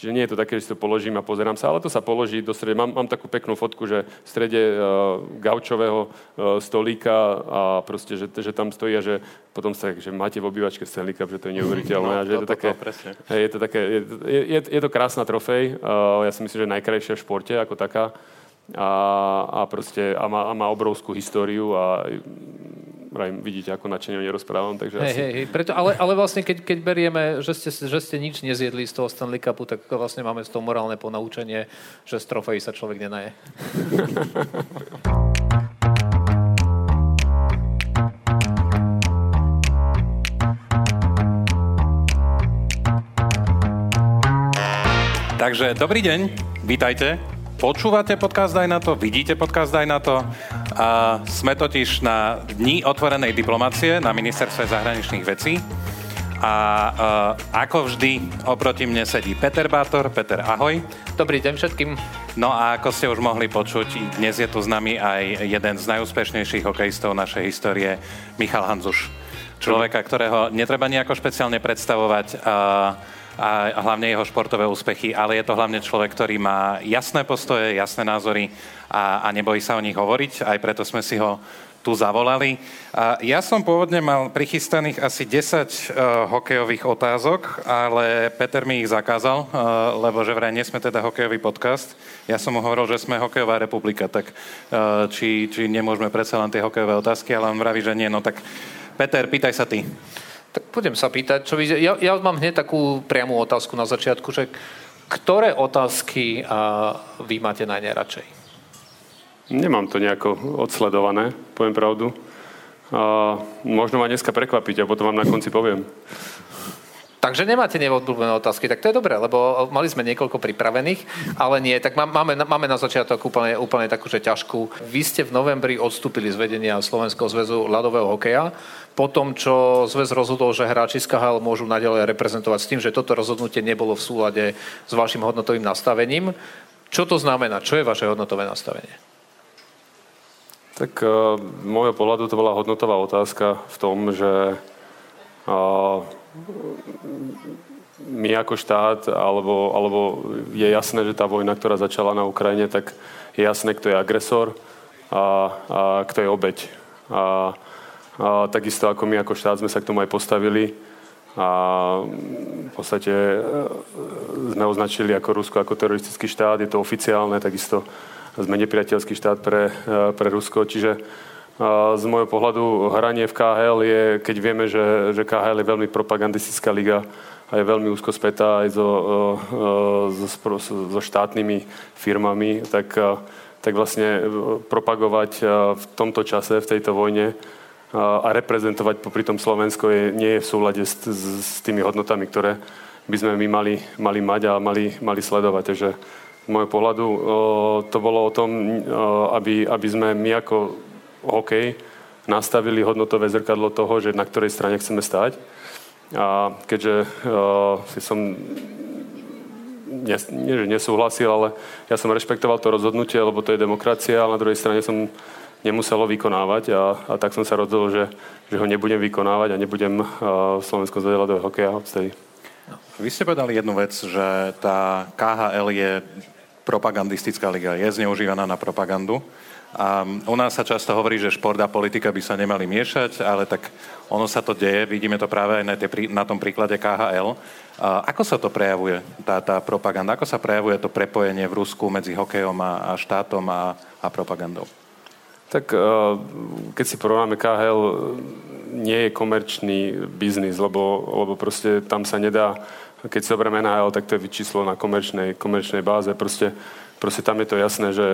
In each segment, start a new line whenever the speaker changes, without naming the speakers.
Čiže nie je to také, že si to položím a pozerám sa, ale to sa položí do strede. Mám, mám takú peknú fotku, že v strede uh, gaučového uh, stolíka a proste, že, že tam stojí a že potom sa, že máte v obývačke Stanley Cup, že to je neuveriteľné. No, že je to, to, také, to, hej, je to také, je, je, je to krásna trofej. Uh, ja si myslím, že najkrajšia v športe ako taká. A, a proste a má, a má obrovskú históriu a vrajím, vidíte, ako načene o nej rozprávam. Takže
hej, asi... hej, hej. Preto, ale, ale vlastne, keď, keď berieme, že ste, že ste nič nezjedli z toho Stanley Cupu, tak vlastne máme z toho morálne ponaučenie, že z trofejí sa človek nenaje.
Takže dobrý deň, vítajte. Počúvate podcast aj na to, vidíte podcast aj na to. A sme totiž na dni otvorenej diplomácie na ministerstve zahraničných vecí. A uh, ako vždy oproti mne sedí Peter Bátor. Peter, ahoj.
Dobrý deň všetkým.
No a ako ste už mohli počuť, dnes je tu s nami aj jeden z najúspešnejších hokejistov našej histórie, Michal Hanzuš. Človeka, ktorého netreba nejako špeciálne predstavovať. Uh, a hlavne jeho športové úspechy, ale je to hlavne človek, ktorý má jasné postoje, jasné názory a, a nebojí sa o nich hovoriť, aj preto sme si ho tu zavolali. A ja som pôvodne mal prichystaných asi 10 uh, e, hokejových otázok, ale Peter mi ich zakázal, uh, lebo že vraj nie sme teda hokejový podcast. Ja som mu hovoril, že sme hokejová republika, tak uh, či, či nemôžeme predsa len tie hokejové otázky, ale on vraví, že nie. No tak Peter, pýtaj sa ty.
Tak budem sa pýtať, čo vy, ja, ja mám hneď takú priamú otázku na začiatku, že ktoré otázky a, vy máte najneradšej?
Nemám to nejako odsledované, poviem pravdu. A možno ma dneska prekvapiť a potom vám na konci poviem.
Takže nemáte neodblúbené otázky, tak to je dobré, lebo mali sme niekoľko pripravených, ale nie, tak máme, máme na začiatok úplne, úplne takú, že ťažkú. Vy ste v novembri odstúpili z vedenia Slovenského zväzu ľadového hokeja, po tom, čo zväz rozhodol, že hráči z KHL môžu naďalej reprezentovať s tým, že toto rozhodnutie nebolo v súlade s vašim hodnotovým nastavením. Čo to znamená? Čo je vaše hodnotové nastavenie?
Tak uh, môjho pohľadu to bola hodnotová otázka v tom, že uh, my ako štát, alebo, alebo je jasné, že tá vojna, ktorá začala na Ukrajine, tak je jasné, kto je agresor a, a kto je obeď. A, takisto ako my ako štát sme sa k tomu aj postavili. A v podstate e, sme označili ako Rusko ako teroristický štát, je to oficiálne, takisto sme nepriateľský štát pre, e, pre Rusko, čiže z môjho pohľadu hranie v KHL je, keď vieme, že, že KHL je veľmi propagandistická liga a je veľmi úzko spätá aj so, so, so štátnymi firmami, tak, tak vlastne propagovať v tomto čase, v tejto vojne a reprezentovať popri tom Slovensko je, nie je v súlade s, s, s tými hodnotami, ktoré by sme my mali, mali mať a mali, mali sledovať. Takže z môjho pohľadu to bolo o tom, aby, aby sme my ako hokej nastavili hodnotové zrkadlo toho, že na ktorej strane chceme stať. A keďže uh, si som nie, nie, že nesúhlasil, ale ja som rešpektoval to rozhodnutie, lebo to je demokracia, ale na druhej strane som nemuselo vykonávať a, a tak som sa rozhodol, že, že ho nebudem vykonávať a nebudem uh, v zvedela do hokeja odtedy.
No. Vy ste povedali jednu vec, že tá KHL je propagandistická liga, je zneužívaná na propagandu. A u nás sa často hovorí, že šport a politika by sa nemali miešať, ale tak ono sa to deje, vidíme to práve aj na, tie, na tom príklade KHL. A ako sa to prejavuje, tá, tá propaganda? Ako sa prejavuje to prepojenie v Rusku medzi hokejom a, a štátom a, a propagandou?
Tak keď si porovnáme KHL, nie je komerčný biznis, lebo, lebo proste tam sa nedá, keď si zoberieme NHL, tak to je vyčíslo na komerčnej, komerčnej báze. Proste, proste tam je to jasné, že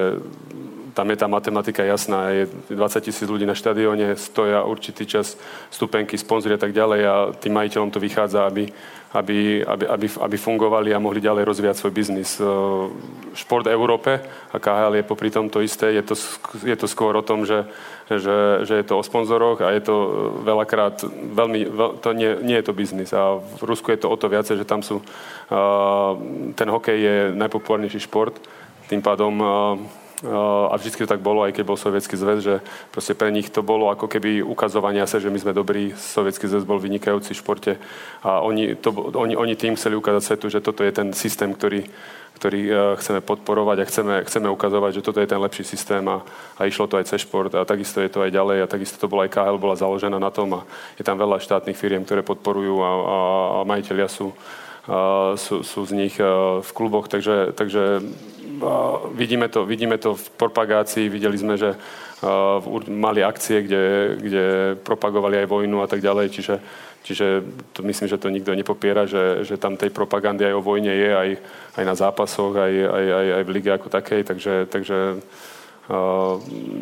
tam je tá matematika jasná, je 20 tisíc ľudí na štadióne, stoja určitý čas stupenky, sponzory a tak ďalej a tým majiteľom to vychádza, aby, aby, aby, aby, aby fungovali a mohli ďalej rozvíjať svoj biznis. Šport v Európe a KHL je popri tom to isté, je to, je to skôr o tom, že, že, že je to o sponzoroch a je to veľakrát veľmi, veľ, to nie, nie je to biznis. A v Rusku je to o to viacej, že tam sú, ten hokej je najpopulárnejší šport, tým pádom a vždy to tak bolo, aj keď bol Sovietský zväz, že proste pre nich to bolo ako keby ukazovania sa, že my sme dobrí, Sovietský zväz bol vynikajúci v športe. A oni, to, oni, oni tým chceli ukázať svetu, že toto je ten systém, ktorý, ktorý e, chceme podporovať a chceme, chceme ukazovať, že toto je ten lepší systém a, a išlo to aj cez šport a takisto je to aj ďalej a takisto to bola aj KHL, bola založená na tom a je tam veľa štátnych firiem, ktoré podporujú a, a, a majiteľia sú, a, sú, sú z nich v kluboch, takže, takže vidíme to, vidíme to v propagácii, videli sme, že mali akcie, kde, kde propagovali aj vojnu a tak ďalej, čiže, čiže to myslím, že to nikto nepopiera, že, že tam tej propagandy aj o vojne je, aj, aj na zápasoch, aj, aj, aj, aj v lige ako takej, takže, takže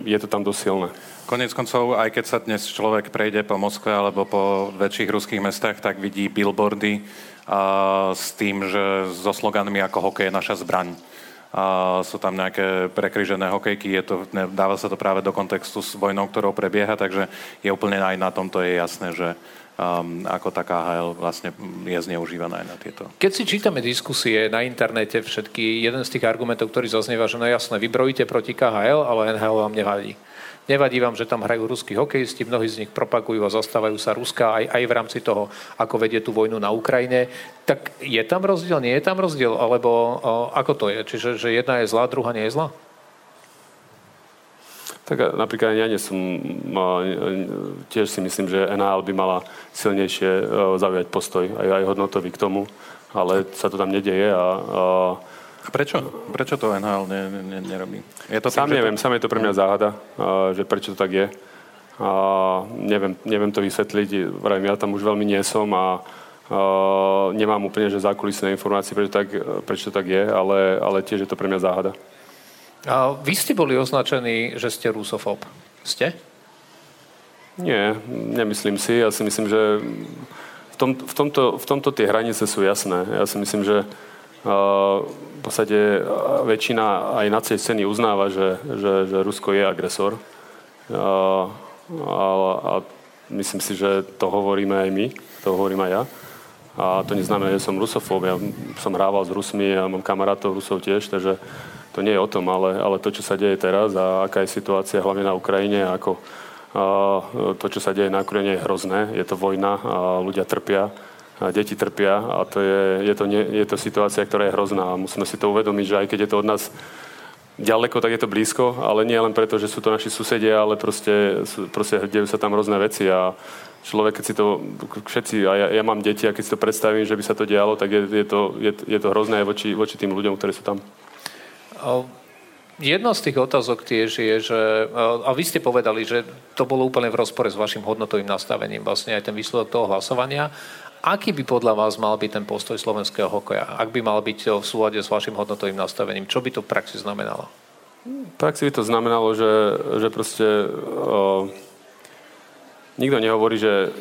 je to tam dosilné.
Konec koncov, aj keď sa dnes človek prejde po Moskve alebo po väčších ruských mestách, tak vidí billboardy a, s tým, že so sloganmi ako hokej je naša zbraň sú tam nejaké prekryžené hokejky, je to, dáva sa to práve do kontextu s vojnou, ktorou prebieha, takže je úplne aj na tomto je jasné, že um, ako tá KHL vlastne je zneužívaná aj na tieto.
Keď si čítame diskusie na internete všetky, jeden z tých argumentov, ktorý zaznieva, že no jasné, vybrojíte proti KHL, ale NHL vám nevadí. Nevadí vám, že tam hrajú ruskí hokejisti, mnohí z nich propagujú a zastávajú sa Ruska aj, aj v rámci toho, ako vedie tú vojnu na Ukrajine. Tak je tam rozdiel, nie je tam rozdiel? Alebo o, ako to je? Čiže že jedna je zlá, druhá nie je zlá?
Tak napríklad ja nie som, tiež si myslím, že NHL by mala silnejšie zaujať postoj, aj, aj hodnotový k tomu, ale sa to tam nedeje a, a
a prečo? Prečo to NHL ne, ne, nerobí?
Je to sám tým, neviem, to... sám je to pre mňa záhada, že prečo to tak je. A neviem, neviem to vysvetliť, vrajím, ja tam už veľmi nie som a, nemám úplne že zákulisné informácie, prečo, tak, prečo to tak je, ale, ale tiež je to pre mňa záhada.
A vy ste boli označení, že ste rusofób. Ste?
Nie, nemyslím si. Ja si myslím, že v, tom, v, tomto, v tomto tie hranice sú jasné. Ja si myslím, že v podstate väčšina aj na tej ceny uznáva, že, že, že Rusko je agresor. A, a, a myslím si, že to hovoríme aj my, to hovorím aj ja. A to neznamená, že som rusofób. Ja som hrával s Rusmi a mám kamarátov Rusov tiež, takže to nie je o tom, ale, ale to, čo sa deje teraz a aká je situácia hlavne na Ukrajine, ako a, to, čo sa deje na Ukrajine je hrozné. Je to vojna a ľudia trpia deti trpia a to je, je, to je to situácia, ktorá je hrozná musíme si to uvedomiť, že aj keď je to od nás ďaleko, tak je to blízko, ale nie len preto, že sú to naši susedia, ale proste, proste dejú sa tam rôzne veci a človek, keď si to, všetci, a ja, ja mám deti a keď si to predstavím, že by sa to dialo, tak je, je, to, je, je to hrozné aj voči, voči tým ľuďom, ktorí sú tam.
Jedna z tých otázok tiež je, že, a vy ste povedali, že to bolo úplne v rozpore s vašim hodnotovým nastavením, vlastne aj ten výsledok toho hlasovania. Aký by podľa vás mal byť ten postoj slovenského hokeja? Ak by mal byť v súlade s vašim hodnotovým nastavením, čo by to v praxi znamenalo?
V praxi by to znamenalo, že, že proste o, nikto nehovorí, že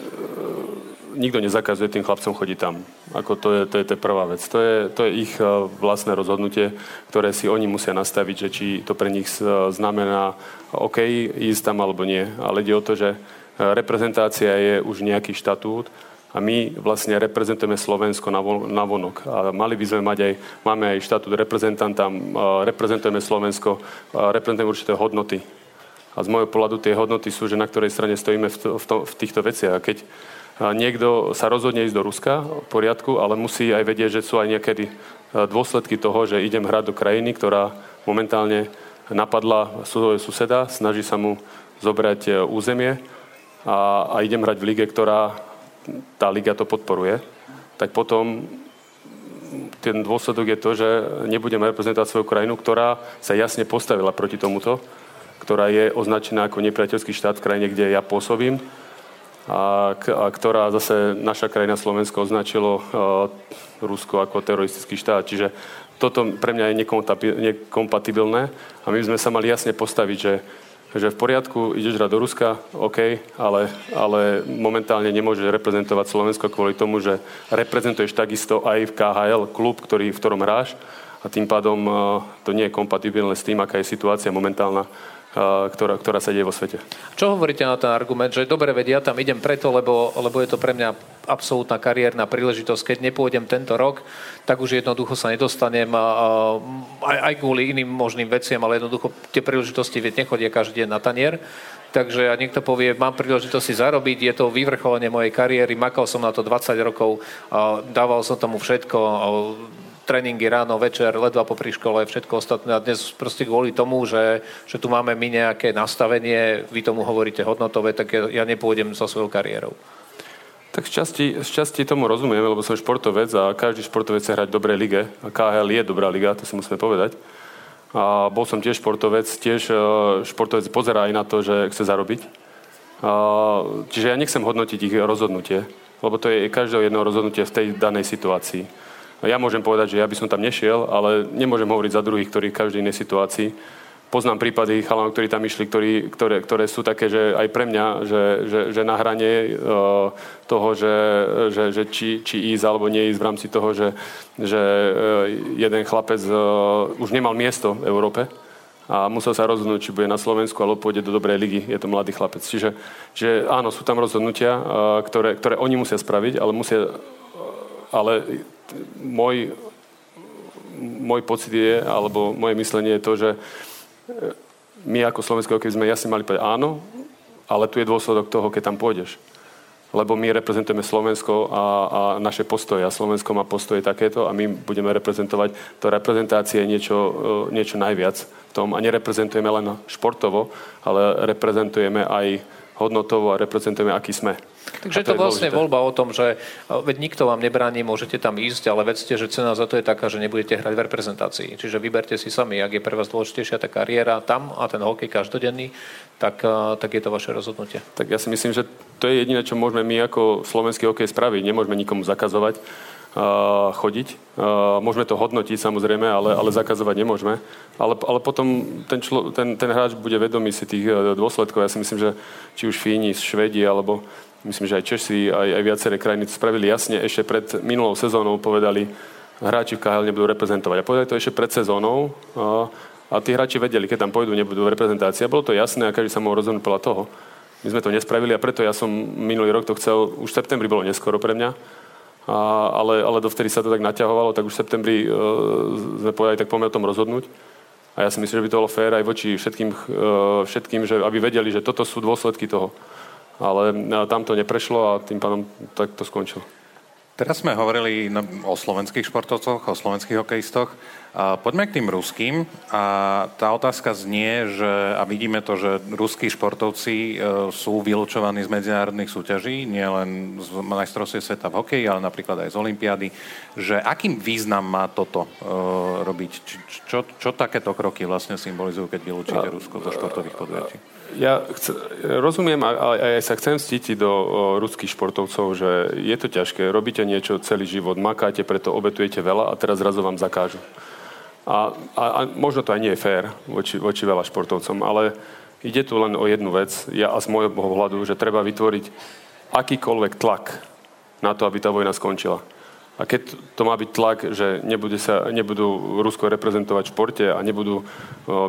nikto nezakazuje tým chlapcom chodiť tam. Ako to je, to je, to je prvá vec. To je, to je ich vlastné rozhodnutie, ktoré si oni musia nastaviť, že či to pre nich znamená OK, ísť tam alebo nie. Ale ide o to, že reprezentácia je už nejaký štatút a my vlastne reprezentujeme Slovensko na, vonok. A mali by sme mať aj, máme aj štatút reprezentanta, reprezentujeme Slovensko, reprezentujeme určité hodnoty. A z môjho pohľadu tie hodnoty sú, že na ktorej strane stojíme v, to, v, to, v týchto veciach. A keď niekto sa rozhodne ísť do Ruska, v poriadku, ale musí aj vedieť, že sú aj niekedy dôsledky toho, že idem hrať do krajiny, ktorá momentálne napadla svojho suseda, snaží sa mu zobrať e, územie a, a idem hrať v lige, ktorá tá liga to podporuje, tak potom ten dôsledok je to, že nebudeme reprezentovať svoju krajinu, ktorá sa jasne postavila proti tomuto, ktorá je označená ako nepriateľský štát v krajine, kde ja pôsobím a, a ktorá zase naša krajina Slovensko označilo uh, Rusko ako teroristický štát. Čiže toto pre mňa je nekompatibilné a my sme sa mali jasne postaviť, že že v poriadku, ideš hrať do Ruska, OK, ale, ale momentálne nemôžeš reprezentovať Slovensko kvôli tomu, že reprezentuješ takisto aj v KHL klub, ktorý, v ktorom hráš a tým pádom uh, to nie je kompatibilné s tým, aká je situácia momentálna ktorá, ktorá sa deje vo svete.
Čo hovoríte na ten argument, že dobre vedia, tam idem preto, lebo, lebo je to pre mňa absolútna kariérna príležitosť. Keď nepôjdem tento rok, tak už jednoducho sa nedostanem aj, aj kvôli iným možným veciam, ale jednoducho tie príležitosti nechodia každý deň na tanier. Takže ak niekto povie, mám príležitosť si zarobiť, je to vyvrcholenie mojej kariéry, makal som na to 20 rokov, dával som tomu všetko, tréningy ráno, večer, ledva po škole, všetko ostatné. A dnes proste kvôli tomu, že, že tu máme my nejaké nastavenie, vy tomu hovoríte hodnotové, tak ja, ja nepôjdem so svojou kariérou.
Tak šťastí, šťastí tomu rozumiem, lebo som športovec a každý športovec chce hrať v dobrej lige. A KHL je dobrá liga, to si musíme povedať. A bol som tiež športovec, tiež e, športovec pozerá aj na to, že chce zarobiť. A, čiže ja nechcem hodnotiť ich rozhodnutie, lebo to je každého jedno rozhodnutie v tej danej situácii. Ja môžem povedať, že ja by som tam nešiel, ale nemôžem hovoriť za druhých, ktorí v každej inej situácii. Poznám prípady chalanov, ktorí tam išli, ktorí, ktoré, ktoré sú také, že aj pre mňa, že, že, že na hrane uh, toho, že, že, že či, či ísť alebo neísť v rámci toho, že, že uh, jeden chlapec uh, už nemal miesto v Európe, a musel sa rozhodnúť, či bude na Slovensku alebo pôjde do dobrej ligy. Je to mladý chlapec. Čiže že áno, sú tam rozhodnutia, ktoré, ktoré oni musia spraviť, ale musia ale môj, môj pocit je, alebo moje myslenie je to, že my ako slovenské hokej sme jasne mali povedať áno, ale tu je dôsledok toho, keď tam pôjdeš. Lebo my reprezentujeme Slovensko a, a naše postoje. A Slovensko má postoje takéto a my budeme reprezentovať. To reprezentácie niečo, e, niečo najviac v tom. A nereprezentujeme len športovo, ale reprezentujeme aj hodnotovo a reprezentujeme, aký sme.
Takže to je to vlastne dôležité. voľba o tom, že veď nikto vám nebráni, môžete tam ísť, ale vedzte, že cena za to je taká, že nebudete hrať v reprezentácii. Čiže vyberte si sami, ak je pre vás dôležitejšia tá kariéra tam a ten hokej každodenný, tak, tak je to vaše rozhodnutie.
Tak ja si myslím, že to je jediné, čo môžeme my ako slovenský hokej spraviť. Nemôžeme nikomu zakazovať chodiť. Môžeme to hodnotiť samozrejme, ale, ale zakazovať nemôžeme. Ale, ale potom ten, člo, ten, ten hráč bude vedomý si tých e, dôsledkov. Ja si myslím, že či už Fíni, Švedi, alebo myslím, že aj Česi, aj, aj viaceré krajiny to spravili jasne. Ešte pred minulou sezónou povedali, hráči v KHL nebudú reprezentovať. A povedali to ešte pred sezónou. A, tí hráči vedeli, keď tam pôjdu, nebudú v reprezentácii. A bolo to jasné a každý sa mohol rozhodnúť podľa toho. My sme to nespravili a preto ja som minulý rok to chcel, už v septembri bolo neskoro pre mňa, a, ale, ale dovtedy sa to tak naťahovalo, tak už v septembri e, sme povedali, tak poďme o tom rozhodnúť. A ja si myslím, že by to bolo fér aj voči všetkým, e, všetkým že, aby vedeli, že toto sú dôsledky toho. Ale e, tam to neprešlo a tým pádom tak to skončilo.
Teraz sme hovorili o slovenských športovcoch, o slovenských hokejistoch. Poďme k tým ruským. A tá otázka znie, že, a vidíme to, že ruskí športovci e, sú vylúčovaní z medzinárodných súťaží, nielen z majstrovstve sveta v hokeji, ale napríklad aj z Olympiády. Že akým význam má toto uh, robiť? Čo, čo takéto kroky vlastne symbolizujú, keď vylúčite Rusko zo športových podujatí?
Ja chce, rozumiem a aj sa chcem cítiť do ruských športovcov, že je to ťažké, robíte niečo celý život, makáte, preto obetujete veľa a teraz zrazu vám zakážu. A, a, a možno to aj nie je fér voči, voči veľa športovcom, ale ide tu len o jednu vec, ja a z môjho pohľadu, že treba vytvoriť akýkoľvek tlak na to, aby tá vojna skončila. A keď to má byť tlak, že nebude sa, nebudú Rusko reprezentovať v športe a nebudú,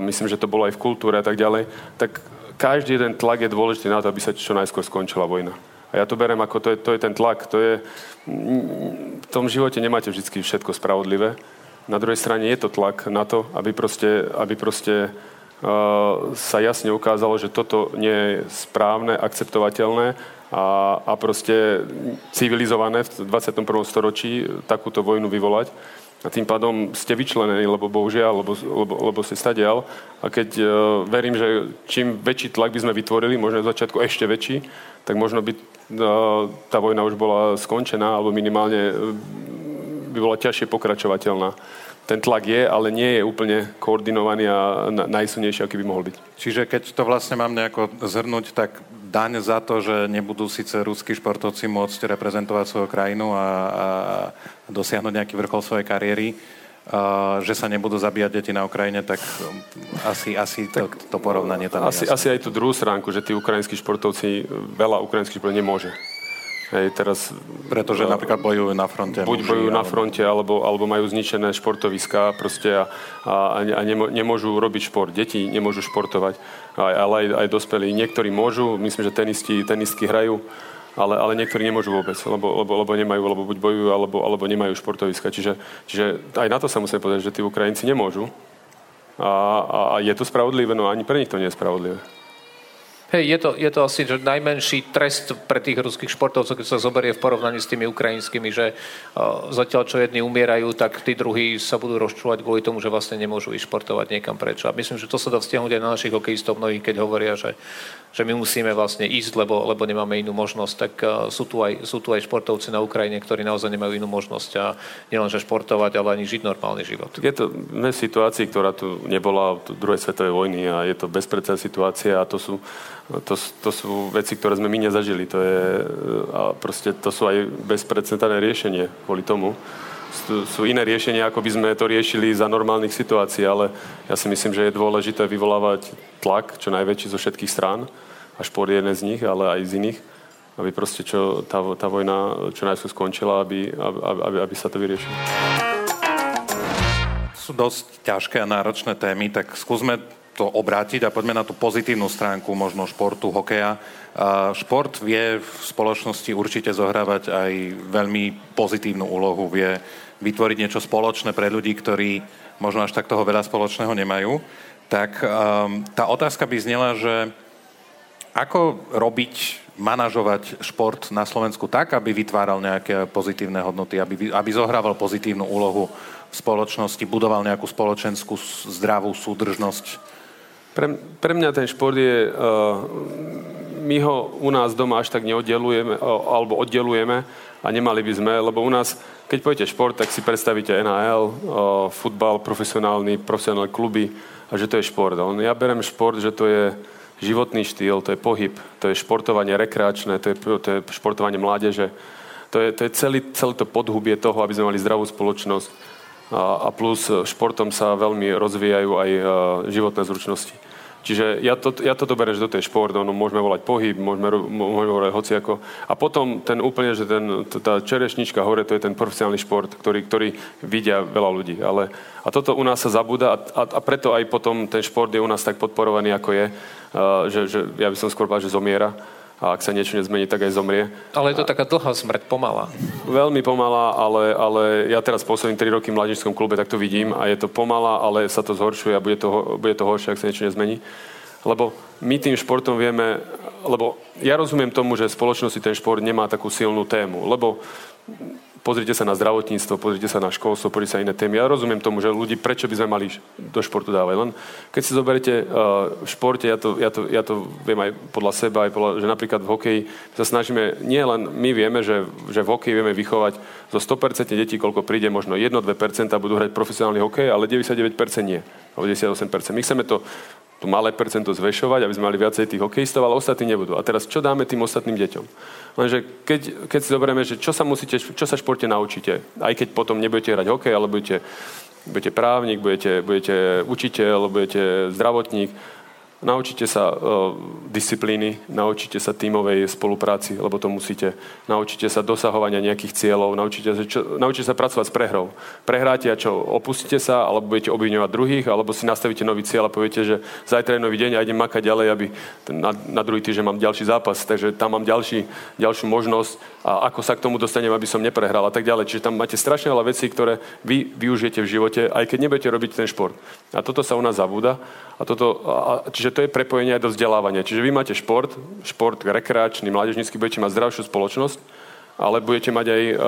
myslím, že to bolo aj v kultúre a tak ďalej, tak každý jeden tlak je dôležitý na to, aby sa čo najskôr skončila vojna. A ja to berem ako to je, to je ten tlak. To je, v tom živote nemáte vždy všetko spravodlivé. Na druhej strane je to tlak na to, aby proste, aby proste uh, sa jasne ukázalo, že toto nie je správne, akceptovateľné a, a proste civilizované v 21. storočí takúto vojnu vyvolať. A tým pádom ste vyčlenení, lebo bohužiaľ, lebo, lebo, lebo ste stadial. A keď uh, verím, že čím väčší tlak by sme vytvorili, možno v začiatku ešte väčší, tak možno by uh, tá vojna už bola skončená, alebo minimálne by bola ťažšie pokračovateľná. Ten tlak je, ale nie je úplne koordinovaný a najsilnejší, aký by mohol byť.
Čiže keď to vlastne mám nejako zhrnúť, tak daň za to, že nebudú síce ruskí športovci môcť reprezentovať svoju krajinu a, a dosiahnuť nejaký vrchol svojej kariéry, Uh, že sa nebudú zabíjať deti na Ukrajine, tak um, asi, asi to, to porovnanie tam
asi, asi aj tú druhú stránku, že tí ukrajinskí športovci, veľa ukrajinských športovcov nemôže. Hej, teraz,
Pretože napríklad bojujú na fronte.
Buď muži, bojujú alebo... na fronte, alebo, alebo majú zničené športoviská proste a, a, a nemôžu robiť šport. Deti nemôžu športovať, ale aj, aj dospelí. Niektorí môžu, myslím, že tenisti, tenistky hrajú ale, ale niektorí nemôžu vôbec, lebo, lebo, lebo nemajú, lebo buď bojujú, alebo, alebo nemajú športoviska. Čiže, čiže aj na to sa musíme povedať, že tí Ukrajinci nemôžu. A, a, a je to spravodlivé, no ani pre nich to nie je spravodlivé.
Hej, je to, je to asi že najmenší trest pre tých ruských športovcov, keď sa zoberie v porovnaní s tými ukrajinskými, že uh, zatiaľ, čo jedni umierajú, tak tí druhí sa budú rozčúvať kvôli tomu, že vlastne nemôžu ísť športovať niekam preč. A myslím, že to sa dá vzťahnuť aj na našich hokejistov mnohých, keď hovoria, že že my musíme vlastne ísť, lebo, lebo nemáme inú možnosť, tak uh, sú, tu aj, sú tu aj športovci na Ukrajine, ktorí naozaj nemajú inú možnosť a nielenže športovať, ale ani žiť normálny život.
Je to v situácii, ktorá tu nebola od druhej svetovej vojny a je to bezprecedentná situácia a to sú, to, to sú veci, ktoré sme my nezažili. To, je, a proste, to sú aj bezprecedentné riešenie kvôli tomu sú, iné riešenia, ako by sme to riešili za normálnych situácií, ale ja si myslím, že je dôležité vyvolávať tlak čo najväčší zo všetkých strán a šport je jeden z nich, ale aj z iných, aby proste čo, tá, tá vojna čo najskôr skončila, aby, aby, aby sa to vyriešilo.
Sú dosť ťažké a náročné témy, tak skúsme to obrátiť a poďme na tú pozitívnu stránku možno športu, hokeja. Šport vie v spoločnosti určite zohrávať aj veľmi pozitívnu úlohu, vie vytvoriť niečo spoločné pre ľudí, ktorí možno až tak toho veľa spoločného nemajú. Tak um, tá otázka by znela, že ako robiť, manažovať šport na Slovensku tak, aby vytváral nejaké pozitívne hodnoty, aby, aby zohrával pozitívnu úlohu v spoločnosti, budoval nejakú spoločenskú zdravú súdržnosť?
Pre, pre mňa ten šport je... Uh, my ho u nás doma až tak neoddelujeme, alebo oddelujeme a nemali by sme, lebo u nás, keď pojete šport, tak si predstavíte NHL, uh, futbal, profesionálny, profesionálne kluby a že to je šport. Ja berem šport, že to je životný štýl, to je pohyb, to je športovanie rekreačné, to je, to je športovanie mládeže. To je, to je celý, celé to podhubie toho, aby sme mali zdravú spoločnosť. A, plus športom sa veľmi rozvíjajú aj životné zručnosti. Čiže ja, to, ja toto beriem, že toto je šport, ono, môžeme volať pohyb, môžeme, môžeme volať hociako. A potom ten úplne, že ten, tá čerešnička hore, to je ten profesionálny šport, ktorý, ktorý vidia veľa ľudí. Ale, a toto u nás sa zabúda a, a, a preto aj potom ten šport je u nás tak podporovaný, ako je, uh, že, že ja by som skôr povedal, že zomiera a ak sa niečo nezmení, tak aj zomrie.
Ale je to taká dlhá smrť, pomalá.
Veľmi pomalá, ale, ale ja teraz posledných 3 roky v mladíčskom klube tak to vidím a je to pomalá, ale sa to zhoršuje a bude to, bude to horšie, ak sa niečo nezmení. Lebo my tým športom vieme, lebo ja rozumiem tomu, že v spoločnosti ten šport nemá takú silnú tému, lebo pozrite sa na zdravotníctvo, pozrite sa na školstvo, pozrite sa na iné témy. Ja rozumiem tomu, že ľudí, prečo by sme mali do športu dávať. Len keď si zoberiete uh, v športe, ja to, ja, to, ja to viem aj podľa seba, aj podľa, že napríklad v hokeji sa snažíme, nie len my vieme, že, že v hokeji vieme vychovať zo 100% detí, koľko príde, možno 1-2% budú hrať profesionálny hokej, ale 99% nie. Alebo 98%. My chceme to to malé percento zväšovať, aby sme mali viacej tých hokejistov, ale ostatní nebudú. A teraz čo dáme tým ostatným deťom? Lenže keď, keď si zoberieme, že čo sa, musíte, čo sa športe naučíte, aj keď potom nebudete hrať hokej, ale budete, budete právnik, budete, budete učiteľ, budete zdravotník, Naučite sa uh, disciplíny, naučite sa tímovej spolupráci, lebo to musíte. Naučite sa dosahovania nejakých cieľov, naučite sa, čo, naučite sa pracovať s prehrou. Prehráte a čo, opustíte sa, alebo budete obviňovať druhých, alebo si nastavíte nový cieľ a poviete, že zajtra je nový deň a idem makať ďalej, aby na, na druhý týždeň mám ďalší zápas, takže tam mám ďalší, ďalšiu možnosť a ako sa k tomu dostanem, aby som neprehral a tak ďalej. Čiže tam máte strašne veľa vecí, ktoré vy využijete v živote, aj keď nebudete robiť ten šport. A toto sa u nás zabúda. A toto, a, čiže to je prepojenie aj do vzdelávania. Čiže vy máte šport, šport rekreačný, mládežnícky, budete mať zdravšiu spoločnosť, ale budete mať aj uh,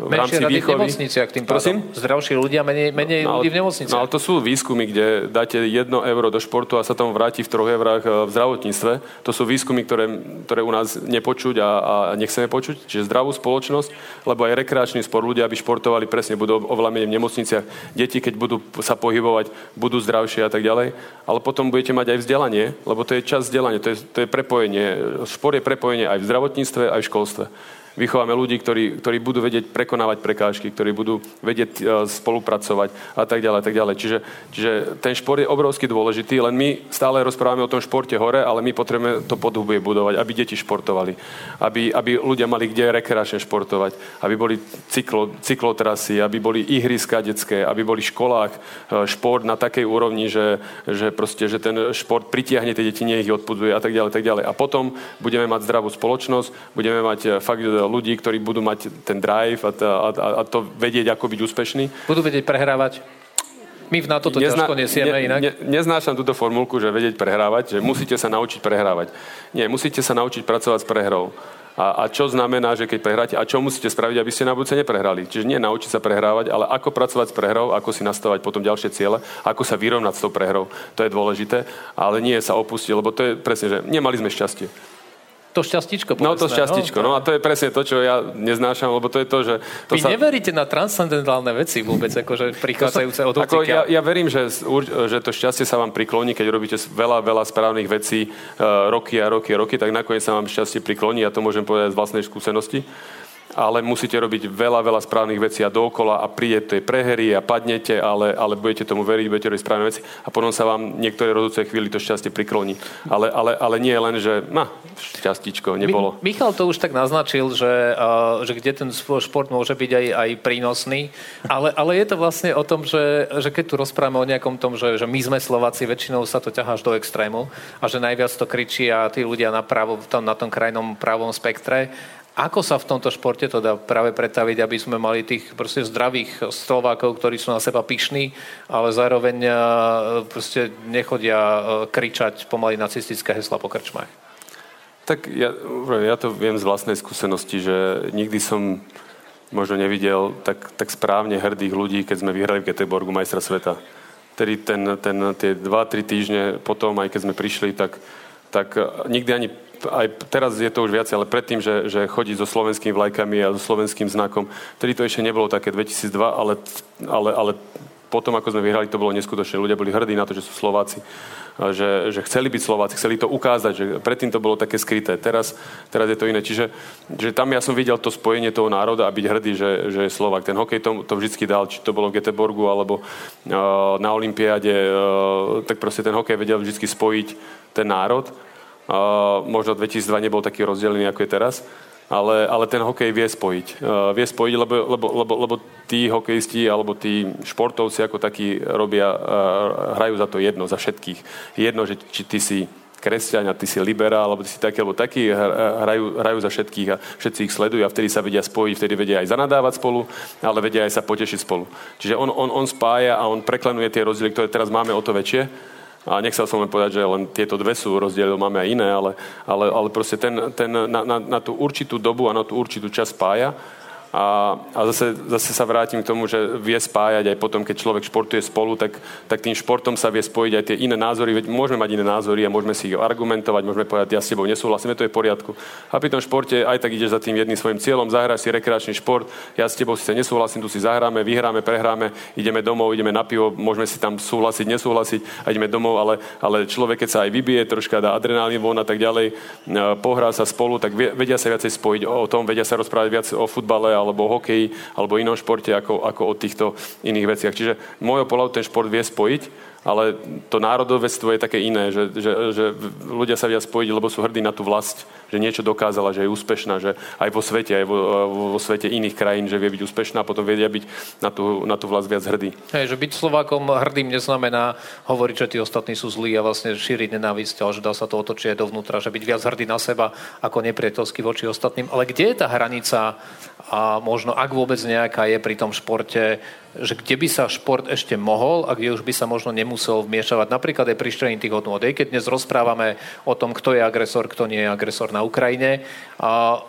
v rámci výchovy.
v nemocniciach tým Prosím? Zdravší ľudia, menej, menej no, ľudí v nemocniciach.
No ale to sú výskumy, kde dáte 1 euro do športu a sa tomu vráti v 3 eurách v zdravotníctve. To sú výskumy, ktoré, ktoré u nás nepočuť a, a nechceme počuť. Čiže zdravú spoločnosť, lebo aj rekreačný sport ľudia, aby športovali presne, budú oveľa menej v nemocniciach. Deti, keď budú sa pohybovať, budú zdravšie a tak ďalej. Ale potom budete mať aj vzdelanie, lebo to je čas vzdelania, to je, to je prepojenie. Šport je prepojenie aj v zdravotníctve, aj v školstve. Vychováme ľudí, ktorí, ktorí budú vedieť prekonávať prekážky, ktorí budú vedieť uh, spolupracovať a tak ďalej, tak ďalej. Čiže, čiže ten šport je obrovsky dôležitý, len my stále rozprávame o tom športe hore, ale my potrebujeme to podhubie budovať, aby deti športovali, aby, aby ľudia mali kde rekreačne športovať, aby boli cyklo, cyklotrasy, aby boli ihriska detské, aby boli v školách uh, šport na takej úrovni, že, že, proste, že ten šport pritiahne tie deti, nie ich odpuduje a tak ďalej, tak ďalej. A potom budeme mať zdravú spoločnosť, budeme mať eh, fakt ľudí, ktorí budú mať ten drive a, a, a to vedieť, ako byť úspešný.
Budú vedieť prehrávať? My v NATO to Nezna, ťažko nesieme ne, inak. Ne,
neznášam túto formulku, že vedieť prehrávať, že musíte sa naučiť prehrávať. Nie, musíte sa naučiť pracovať s prehrou. A, a čo znamená, že keď prehráte, a čo musíte spraviť, aby ste na budúce neprehrali. Čiže nie naučiť sa prehrávať, ale ako pracovať s prehrou, ako si nastavať potom ďalšie ciele, ako sa vyrovnať s tou prehrou. To je dôležité, ale nie sa opustiť, lebo to je presne, že nemali sme šťastie.
To šťastíčko,
povedzme, No to šťastíčko, no. no a to je presne to, čo ja neznášam, lebo to je to, že... To
Vy sa... neveríte na transcendentálne veci vôbec, akože prichádzajúce od
ako ja, ja verím, že, že to šťastie sa vám prikloní, keď robíte veľa, veľa správnych vecí uh, roky a roky a roky, tak nakoniec sa vám šťastie prikloní, ja to môžem povedať z vlastnej skúsenosti ale musíte robiť veľa, veľa správnych vecí a dookola a príde tej prehery a padnete, ale, ale budete tomu veriť, budete robiť správne veci a potom sa vám niektoré rozhodujúce chvíli to šťastie prikloní. Ale, ale, ale nie len, že na, šťastičko, nebolo.
Mi, Michal to už tak naznačil, že, uh, že kde ten šport môže byť aj, aj prínosný, ale, ale je to vlastne o tom, že, že keď tu rozprávame o nejakom tom, že, že my sme Slováci, väčšinou sa to ťahá až do extrému a že najviac to kričia tí ľudia na, pravo, tam, na tom krajnom pravom spektre ako sa v tomto športe to dá práve pretaviť, aby sme mali tých proste zdravých Slovákov, ktorí sú na seba pyšní, ale zároveň e, proste nechodia e, kričať pomaly nacistické hesla po krčmách?
Tak ja, ja to viem z vlastnej skúsenosti, že nikdy som možno nevidel tak, tak správne hrdých ľudí, keď sme vyhrali v Göteborgu majstra sveta. Tedy ten, ten, tie 2-3 týždne potom, aj keď sme prišli, tak, tak nikdy ani aj teraz je to už viac, ale predtým, že, že chodí so slovenskými vlajkami a so slovenským znakom, tedy to ešte nebolo také 2002, ale, ale, ale potom, ako sme vyhrali, to bolo neskutočné. Ľudia boli hrdí na to, že sú Slováci. Že, že chceli byť Slováci, chceli to ukázať, že predtým to bolo také skryté. Teraz, teraz je to iné. Čiže že tam ja som videl to spojenie toho národa a byť hrdý, že, že je Slovák. Ten hokej to, to vždy dal, či to bolo v Göteborgu alebo uh, na Olympiáde, uh, tak proste ten hokej vedel vždy spojiť ten národ Uh, možno 2002 nebol taký rozdelený, ako je teraz, ale, ale ten hokej vie spojiť. Uh, vie spojiť, lebo, lebo, lebo, lebo tí hokejisti alebo tí športovci ako takí robia, uh, hrajú za to jedno, za všetkých. Jedno, že či ty si kresťan a ty si liberál, alebo ty si taký, alebo taký, hrajú, hrajú za všetkých a všetci ich sledujú a vtedy sa vedia spojiť, vtedy vedia aj zanadávať spolu, ale vedia aj sa potešiť spolu. Čiže on, on, on spája a on preklenuje tie rozdiely, ktoré teraz máme o to väčšie a nechcel som len povedať, že len tieto dve sú rozdiely, máme aj iné, ale, ale, ale proste ten, ten na, na, na tú určitú dobu a na tú určitú čas spája a, a zase, zase sa vrátim k tomu, že vie spájať aj potom, keď človek športuje spolu, tak, tak tým športom sa vie spojiť aj tie iné názory. Veď môžeme mať iné názory a môžeme si ich argumentovať, môžeme povedať, ja s tebou nesúhlasím, to je v poriadku. A pri tom športe aj tak ideš za tým jedným svojim cieľom, zahráš si rekreačný šport, ja s tebou síce nesúhlasím, tu si zahráme, vyhráme, prehráme, ideme domov, ideme na pivo, môžeme si tam súhlasiť, nesúhlasiť a ideme domov, ale, ale človek, keď sa aj vybije, troška dá adrenálny von a tak ďalej, pohrá sa spolu, tak vedia sa viacej spojiť o tom, vedia sa rozprávať viac o futbale alebo o hokeji alebo inom športe ako, ako o týchto iných veciach. Čiže môjho pohľadu ten šport vie spojiť ale to národovectvo je také iné, že, že, že ľudia sa viac spojiť, lebo sú hrdí na tú vlast, že niečo dokázala, že je úspešná, že aj vo svete, aj vo, vo svete iných krajín, že vie byť úspešná a potom vedia byť na tú, na tú vlast viac hrdí.
Hej, že byť Slovákom hrdým neznamená hovoriť, že tí ostatní sú zlí a vlastne šíriť nenávisť, ale že dá sa to otočiť aj dovnútra, že byť viac hrdý na seba ako nepriateľský voči ostatným. Ale kde je tá hranica a možno, ak vôbec nejaká je pri tom športe, že kde by sa šport ešte mohol a kde už by sa možno nemusel vmiešavať. Napríklad aj pri štrení tých hodnot. Keď dnes rozprávame o tom, kto je agresor, kto nie je agresor na Ukrajine, a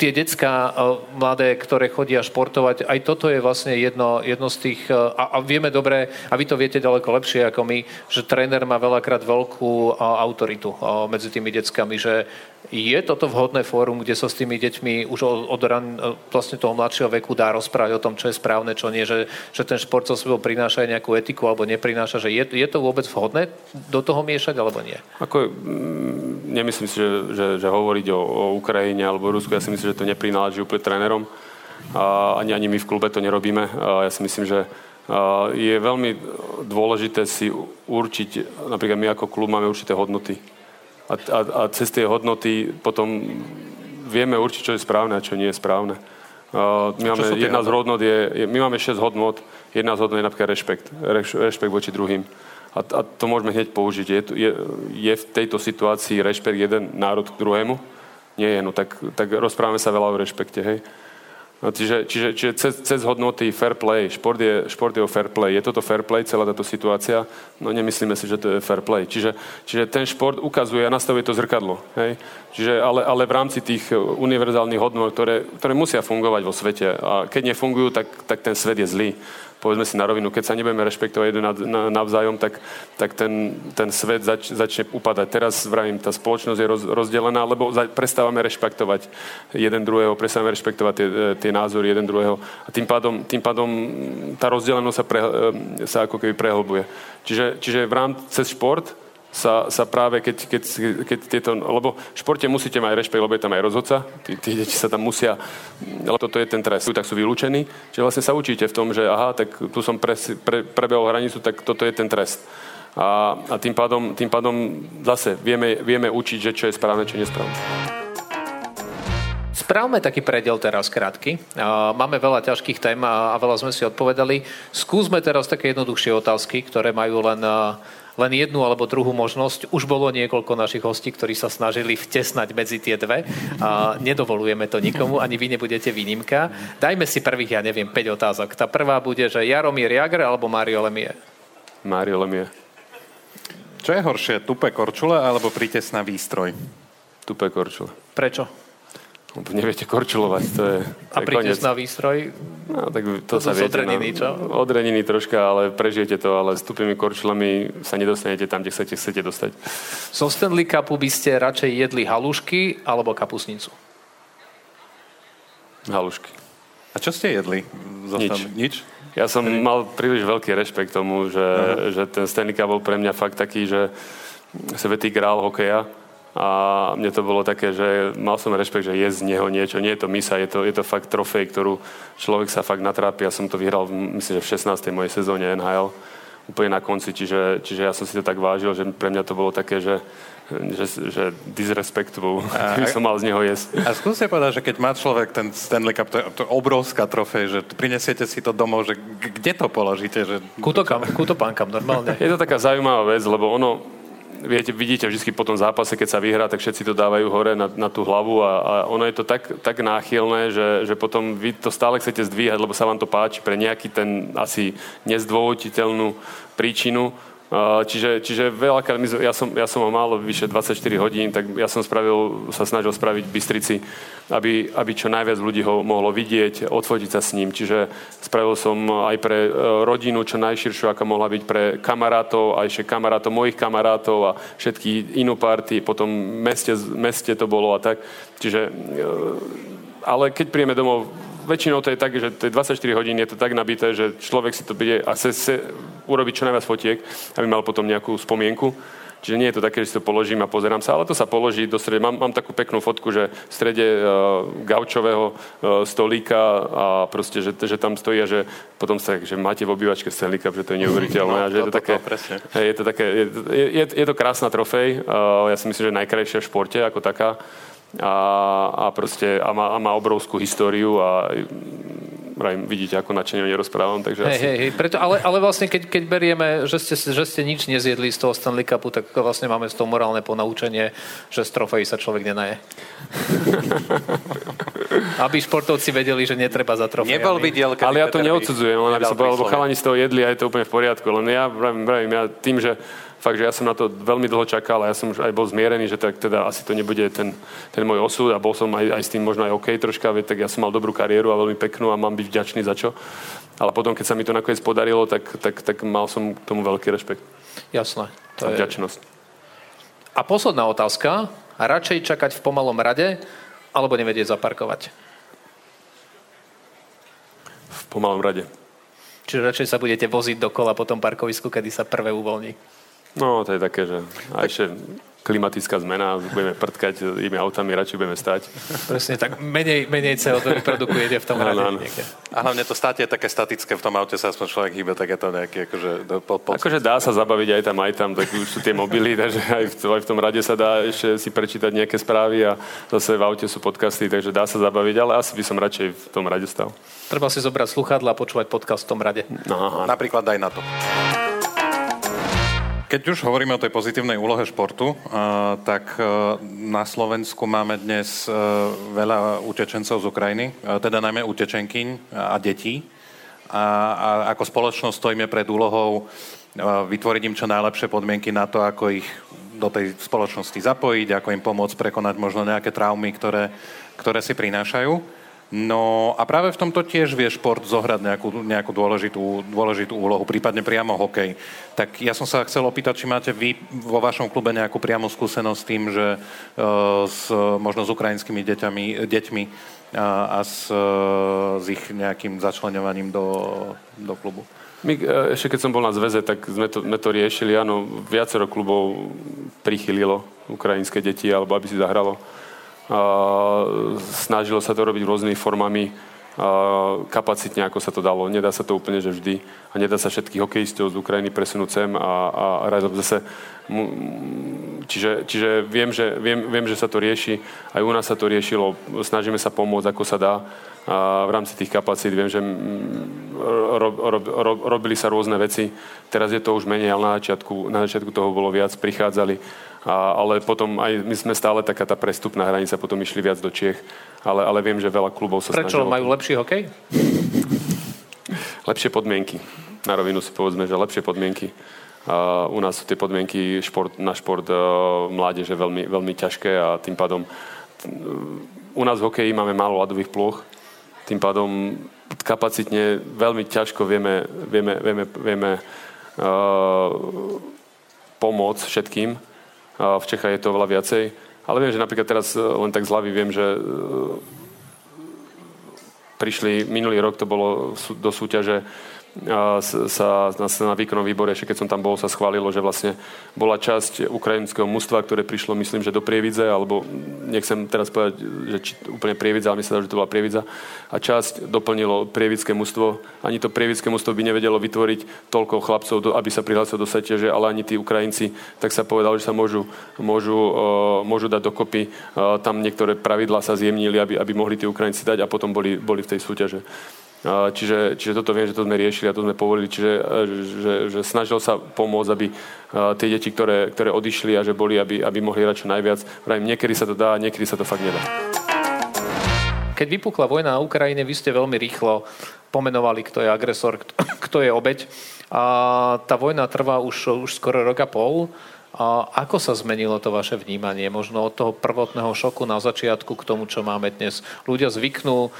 tie decka mladé, ktoré chodia športovať, aj toto je vlastne jedno, jedno z tých, a, a vieme dobre, a vy to viete ďaleko lepšie ako my, že tréner má veľakrát veľkú autoritu medzi tými deckami, že je toto vhodné fórum, kde sa s tými deťmi už od, ran, vlastne toho mladšieho veku dá rozprávať o tom, čo je správne, čo nie, že, že ten šport so sebou prináša aj nejakú etiku alebo neprináša, že je, je to vôbec vhodné do toho miešať alebo nie?
Ako, mm, nemyslím si, že, že, že hovoriť o, o Ukrajine alebo Rusku, ja si myslím, že to neprináleží úplne trénerom. A ani, ani my v klube to nerobíme. A ja si myslím, že je veľmi dôležité si určiť, napríklad my ako klub máme určité hodnoty. A, a, a cez tie hodnoty potom vieme určiť, čo je správne a čo nie je správne. Uh, my máme, jedna z hodnot je, je, my máme 6 hodnot, jedna z hodnot je napríklad rešpekt. Reš, rešpekt voči druhým. A, a to môžeme hneď použiť. Je, je, je v tejto situácii rešpekt jeden národ k druhému? Nie je, no tak, tak rozprávame sa veľa o rešpekte, hej. No, čiže, čiže, čiže cez, cez hodnoty fair play, šport je, šport je o fair play. Je toto fair play, celá táto situácia? No nemyslíme si, že to je fair play. Čiže, čiže ten šport ukazuje a nastavuje to zrkadlo. Hej? Čiže, ale, ale v rámci tých univerzálnych hodnot, ktoré, ktoré musia fungovať vo svete. A keď nefungujú, tak, tak ten svet je zlý povedzme si na rovinu, keď sa nebudeme rešpektovať jeden navzájom, tak, tak ten, ten svet zač, začne upadať. Teraz, vravím, tá spoločnosť je roz, rozdelená, lebo za, prestávame rešpektovať jeden druhého, prestávame rešpektovať tie, tie názory jeden druhého. A tým pádom, tým pádom tá rozdelenosť sa, pre, sa ako keby prehlbuje. Čiže, čiže v rámci cez šport sa, sa práve keď, keď, keď tieto, lebo v športe musíte mať rešpekt, lebo je tam aj rozhodca, tí, tí deti sa tam musia, ale toto je ten trest, tak sú vylúčení, čiže vlastne sa učíte v tom, že aha, tak tu som pre, pre, prebehol hranicu, tak toto je ten trest. A, a tým, pádom, tým pádom zase vieme, vieme učiť, že čo je správne, čo nesprávne.
Spravme taký predel teraz krátky. Máme veľa ťažkých tém a veľa sme si odpovedali. Skúsme teraz také jednoduchšie otázky, ktoré majú len len jednu alebo druhú možnosť. Už bolo niekoľko našich hostí, ktorí sa snažili vtesnať medzi tie dve. A nedovolujeme to nikomu, ani vy nebudete výnimka. Dajme si prvých, ja neviem, 5 otázok. Tá prvá bude, že Jaromír Jagr alebo Mario Lemie?
Mario Lemie.
Čo je horšie, tupé korčule alebo prítesná výstroj?
Tupé korčule.
Prečo?
Neviete korčulovať, to je,
to A prídeš na výstroj?
No, tak to, to sa viete. Odreniny, no, čo? Odreniny troška, ale prežijete to, ale s tupými korčulami sa nedostanete tam, kde chcete, chcete dostať.
So Stanley Cupu by ste radšej jedli halušky alebo kapusnicu?
Halušky.
A čo ste jedli?
Nič. Nič? Ja som Hej. mal príliš veľký rešpekt tomu, že, že ten Stanley Cup bol pre mňa fakt taký, že svetý grál hokeja a mne to bolo také, že mal som rešpekt, že je z neho niečo. Nie je to misa, je to, je to fakt trofej, ktorú človek sa fakt natrápi. Ja som to vyhral, myslím, že v 16. mojej sezóne NHL úplne na konci, čiže, čiže ja som si to tak vážil, že pre mňa to bolo také, že že, že disrespectful, by som mal z neho jesť.
A skúste povedať, že keď má človek ten Stanley Cup, to je, to je obrovská trofej, že prinesiete si to domov, že kde to položíte? Že...
Kútokam, kútopánkam normálne.
Je to taká zaujímavá vec, lebo ono, viete, vidíte vždy po tom zápase, keď sa vyhrá, tak všetci to dávajú hore na, na tú hlavu a, a ono je to tak, tak náchylné, že, že potom vy to stále chcete zdvíhať, lebo sa vám to páči pre nejaký ten asi nezdôvoditeľnú príčinu Čiže, čiže veľakrát, ja som, ja som ho mal vyše 24 hodín, tak ja som spravil, sa snažil spraviť Bystrici, aby, aby čo najviac ľudí ho mohlo vidieť, odfotiť sa s ním. Čiže spravil som aj pre e, rodinu čo najširšiu, aká mohla byť pre kamarátov, aj ešte kamarátov, mojich kamarátov a všetky inú party, potom v meste, meste to bolo a tak. Čiže, e, ale keď príjeme domov väčšinou to je tak, že to je 24 hodín, je to tak nabité, že človek si to bude a se, se urobiť čo najviac fotiek, aby mal potom nejakú spomienku. Čiže nie je to také, že si to položím a pozerám sa, ale to sa položí do strede. Mám, mám takú peknú fotku, že v strede uh, gaučového uh, stolíka a proste, že, že tam stojí a že potom sa, že máte v obývačke Cup, že to je neuveriteľné. No, a že je to, také, hej, je to také, je, je, je to krásna trofej. Uh, ja si myslím, že najkrajšia v športe ako taká a, a, proste, a, má, a má obrovskú históriu a vrajím, vidíte, ako načene nerozprávam. Takže
hej, asi... hej, hej, preto, ale, ale vlastne keď, keď berieme, že ste, že ste nič nezjedli z toho Stanley Cupu, tak vlastne máme z toho morálne ponaučenie, že z trofejí sa človek nenaje. aby športovci vedeli, že netreba za trofejami.
Nebol videl,
Ale ja to neodsudzujem, len aby som povedal, lebo chalani z toho jedli a je to úplne v poriadku. Len ja, vravím, vravím, ja tým, že fakt, že ja som na to veľmi dlho čakal a ja som už aj bol zmierený, že tak teda asi to nebude ten, ten môj osud a bol som aj, aj s tým možno aj OK troška, veď, tak ja som mal dobrú kariéru a veľmi peknú a mám byť vďačný za čo. Ale potom, keď sa mi to nakoniec podarilo, tak, tak, tak mal som k tomu veľký rešpekt.
Jasné.
To a je... vďačnosť.
A posledná otázka. Radšej čakať v pomalom rade, alebo nevedieť zaparkovať?
V pomalom rade.
Čiže radšej sa budete voziť dokola po tom parkovisku, kedy sa prvé uvoľní?
No, to je také, že... A ešte klimatická zmena, budeme prtkať tými autami, radšej budeme stať.
Presne, tak menej, menej CO2 vyprodukujete v tom rade. No, no.
A hlavne to státe je také statické, v tom aute sa aspoň človek hýbe, tak je to nejaké akože...
Po, po... Akože dá sa zabaviť aj tam, aj tam, tak už sú tie mobily, takže aj v, aj v tom rade sa dá ešte si prečítať nejaké správy a zase v aute sú podcasty, takže dá sa zabaviť, ale asi by som radšej v tom rade stal.
Treba si zobrať sluchadla a počúvať podcast v tom rade.
No, Napríklad aj na to. Keď už hovoríme o tej pozitívnej úlohe športu, tak e, na Slovensku máme dnes e, veľa utečencov z Ukrajiny, teda najmä utečenkyň a detí. A ako spoločnosť stojíme pred úlohou vytvoriť im čo najlepšie podmienky na to, ako ich do tej spoločnosti zapojiť, ako im pomôcť prekonať možno nejaké traumy, ktoré, ktoré si prinášajú. No a práve v tomto tiež vie šport zohrať nejakú, nejakú dôležitú, dôležitú úlohu, prípadne priamo hokej. Tak ja som sa chcel opýtať, či máte vy vo vašom klube nejakú priamu skúsenosť s tým, že uh, s, možno s ukrajinskými deťami, deťmi a, a s, uh, s ich nejakým začlenovaním do, do klubu.
My, e, ešte keď som bol na zväze, tak sme to, sme to riešili. Áno, viacero klubov prichylilo ukrajinské deti, alebo aby si zahralo Snažilo sa to robiť rôznymi formami, kapacitne, ako sa to dalo. Nedá sa to úplne, že vždy. A nedá sa všetkých hokejistov z Ukrajiny presunúť sem a, a, a zase. Čiže, čiže viem, že, viem, viem, že sa to rieši. Aj u nás sa to riešilo. Snažíme sa pomôcť, ako sa dá a v rámci tých kapacít. Viem, že rob, rob, rob, robili sa rôzne veci. Teraz je to už menej, ale na začiatku, na začiatku toho bolo viac. Prichádzali a, ale potom aj my sme stále taká tá prestupná hranica, potom išli viac do Čiech, ale, ale viem, že veľa klubov sa
Prečo
snažilo.
majú lepší hokej?
lepšie podmienky. Na rovinu si povedzme, že lepšie podmienky. Uh, u nás sú tie podmienky šport, na šport uh, mládeže veľmi, veľmi ťažké a tým pádom uh, u nás v hokeji máme málo ľadových ploch, tým pádom kapacitne veľmi ťažko vieme, vieme, vieme, vieme uh, pomôcť všetkým v Čechách je to oveľa viacej. Ale viem, že napríklad teraz e, len tak z hlavy viem, že e, prišli, minulý rok to bolo do súťaže sa na, na výkonnom výbore, ešte keď som tam bol, sa schválilo, že vlastne bola časť ukrajinského mužstva, ktoré prišlo, myslím, že do Prievidze, alebo nechcem teraz povedať, že či, úplne Prievidza, ale myslím, že to bola Prievidza. A časť doplnilo Prievidské mužstvo. Ani to Prievidské mužstvo by nevedelo vytvoriť toľko chlapcov, aby sa prihlásilo do súťaže, ale ani tí Ukrajinci, tak sa povedalo, že sa môžu, môžu, uh, môžu dať dokopy. Uh, tam niektoré pravidlá sa zjemnili, aby, aby mohli tí Ukrajinci dať a potom boli, boli v tej súťaže. Čiže, čiže toto viem, že to sme riešili a to sme povolili. Čiže že, že snažil sa pomôcť, aby tie deti, ktoré, ktoré odišli a že boli, aby, aby mohli hrať čo najviac. Vrajím, niekedy sa to dá, niekedy sa to fakt nedá.
Keď vypukla vojna na Ukrajine, vy ste veľmi rýchlo pomenovali, kto je agresor, kto je obeď. A tá vojna trvá už, už skoro rok a pol. Ako sa zmenilo to vaše vnímanie? Možno od toho prvotného šoku na začiatku k tomu, čo máme dnes. Ľudia zvyknú uh,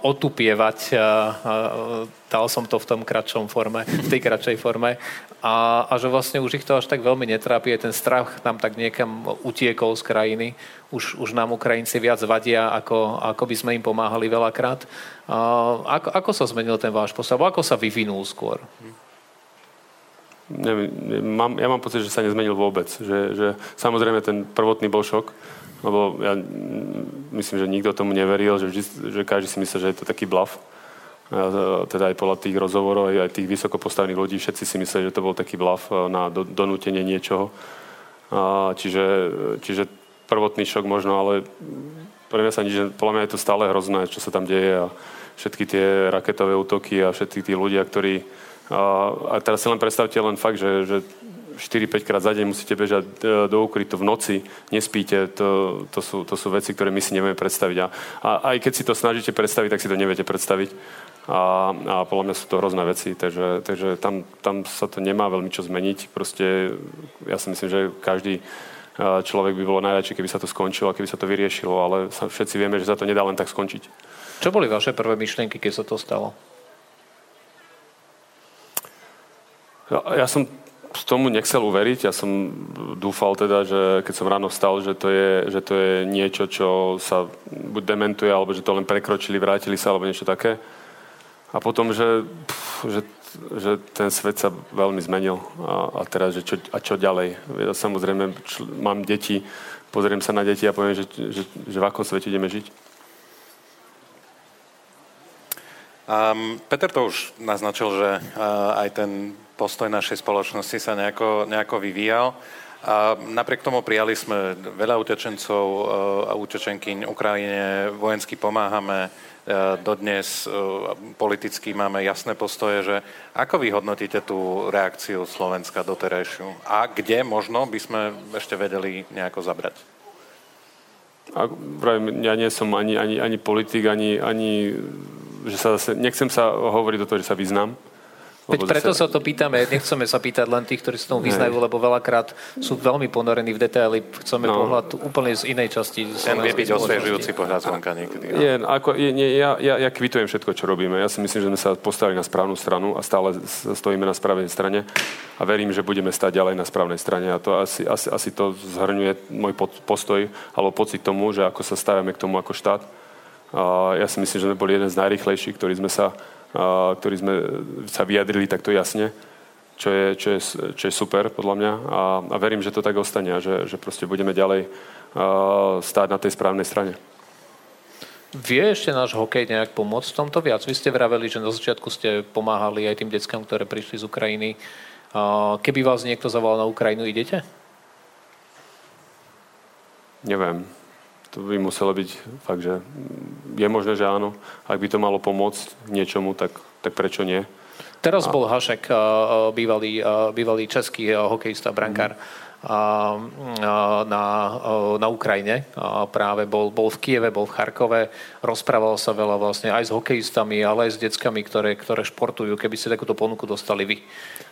otupievať, uh, dal som to v tom kratšom forme, v tej kratšej forme, a, a že vlastne už ich to až tak veľmi netrápi, ten strach nám tak niekam utiekol z krajiny. Už, už nám Ukrajinci viac vadia, ako, ako by sme im pomáhali veľakrát. Uh, ako, ako sa zmenil ten váš postav? Ako sa vyvinul skôr?
Neviem, mám, ja mám pocit, že sa nezmenil vôbec. Že, že samozrejme ten prvotný bol šok, lebo ja myslím, že nikto tomu neveril, že, vždy, že každý si myslel, že je to taký bluff. A teda aj podľa tých rozhovorov, aj, tých vysoko postavených ľudí, všetci si mysleli, že to bol taký bluff na do, donútenie niečoho. A čiže, čiže prvotný šok možno, ale pre mňa sa nič, podľa mňa je to stále hrozné, čo sa tam deje a všetky tie raketové útoky a všetky tí ľudia, ktorí a teraz si len predstavte len fakt, že, že 4-5 krát za deň musíte bežať e, do úkrytu v noci, nespíte, to, to, sú, to sú veci, ktoré my si nevieme predstaviť. A, a aj keď si to snažíte predstaviť, tak si to neviete predstaviť. A, a podľa mňa sú to hrozné veci, takže, takže tam, tam sa to nemá veľmi čo zmeniť. Proste ja si myslím, že každý e, človek by bolo najradšej, keby sa to skončilo a keby sa to vyriešilo, ale všetci vieme, že sa to nedá len tak skončiť.
Čo boli vaše prvé myšlienky, keď sa to stalo?
Ja som tomu nechcel uveriť. Ja som dúfal teda, že keď som ráno vstal, že to je, že to je niečo, čo sa buď dementuje, alebo že to len prekročili, vrátili sa, alebo niečo také. A potom, že, pff, že že ten svet sa veľmi zmenil a, a teraz, že čo, a čo ďalej. Ja samozrejme čl- mám deti, pozriem sa na deti a poviem, že, že, že v akom svete ideme žiť.
Um, Peter to už naznačil, že uh, aj ten postoj našej spoločnosti sa nejako, nejako vyvíjal. A napriek tomu prijali sme veľa utečencov a utečenkyň Ukrajine, vojensky pomáhame, dodnes politicky máme jasné postoje, že ako vy hodnotíte tú reakciu Slovenska doterajšiu a kde možno by sme ešte vedeli nejako zabrať?
A, ja nie som ani, ani, ani politik, ani, ani že sa zase, nechcem sa hovoriť do toho, že sa vyznám,
Veď preto sa to pýtame, nechceme sa pýtať len tých, ktorí sa tomu vyznajú, lebo veľakrát sú veľmi ponorení v detaily. Chceme no. pohľad úplne z inej časti.
Ten vie byť osviežujúci pohľad zvonka niekedy.
No. Je, ako, je, nie, ja, ja, ja kvitujem všetko, čo robíme. Ja si myslím, že sme sa postavili na správnu stranu a stále stojíme na správnej strane a verím, že budeme stať ďalej na správnej strane a to asi, asi, asi to zhrňuje môj postoj alebo pocit tomu, že ako sa stavíme k tomu ako štát. A ja si myslím, že sme boli jeden z najrychlejších, ktorí sme sa ktorí sme sa vyjadrili takto jasne, čo je, čo je, čo je super podľa mňa a, a verím, že to tak ostane a že, že proste budeme ďalej stáť na tej správnej strane.
Vie ešte náš hokej nejak pomôcť v tomto viac? Vy ste vraveli, že na začiatku ste pomáhali aj tým deckám, ktoré prišli z Ukrajiny. Keby vás niekto zavolal na Ukrajinu, idete?
Neviem to by muselo byť fakt, že je možné, že áno. Ak by to malo pomôcť niečomu, tak, tak prečo nie?
Teraz a... bol Hašek, bývalý, bývalý český hokejista, brankár, na, na Ukrajine. Práve bol, bol v Kieve, bol v Charkove, rozprával sa veľa vlastne aj s hokejistami, ale aj s deckami, ktoré, ktoré športujú. Keby ste takúto ponuku dostali vy,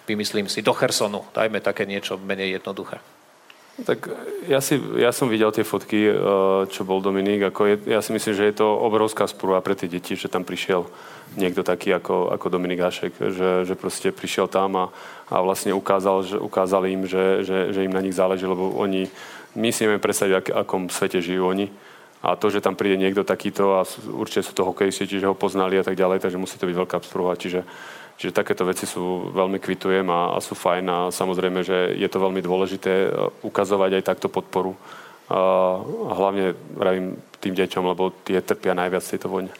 vymyslím si, do Chersonu, dajme také niečo menej jednoduché.
Tak ja, si, ja som videl tie fotky, eh, čo bol Dominik. Ako je, ja si myslím, že je to obrovská sprúva pre tie deti, že tam prišiel niekto taký ako, ako Dominik Hašek, že, že proste prišiel tam a, a vlastne ukázal, že, ukázal im, že, že, že im na nich záleží, lebo oni, my si nevieme predstaviť, ak, akom svete žijú oni. A to, že tam príde niekto takýto a určite sú to hokejisti, čiže ho poznali a tak ďalej, takže musí to byť veľká sprúva. Čiže Čiže takéto veci sú veľmi kvitujem a, a sú fajn a samozrejme, že je to veľmi dôležité e, ukazovať aj takto podporu. A, a hlavne vravím tým deťom, lebo tie trpia najviac tejto vojne.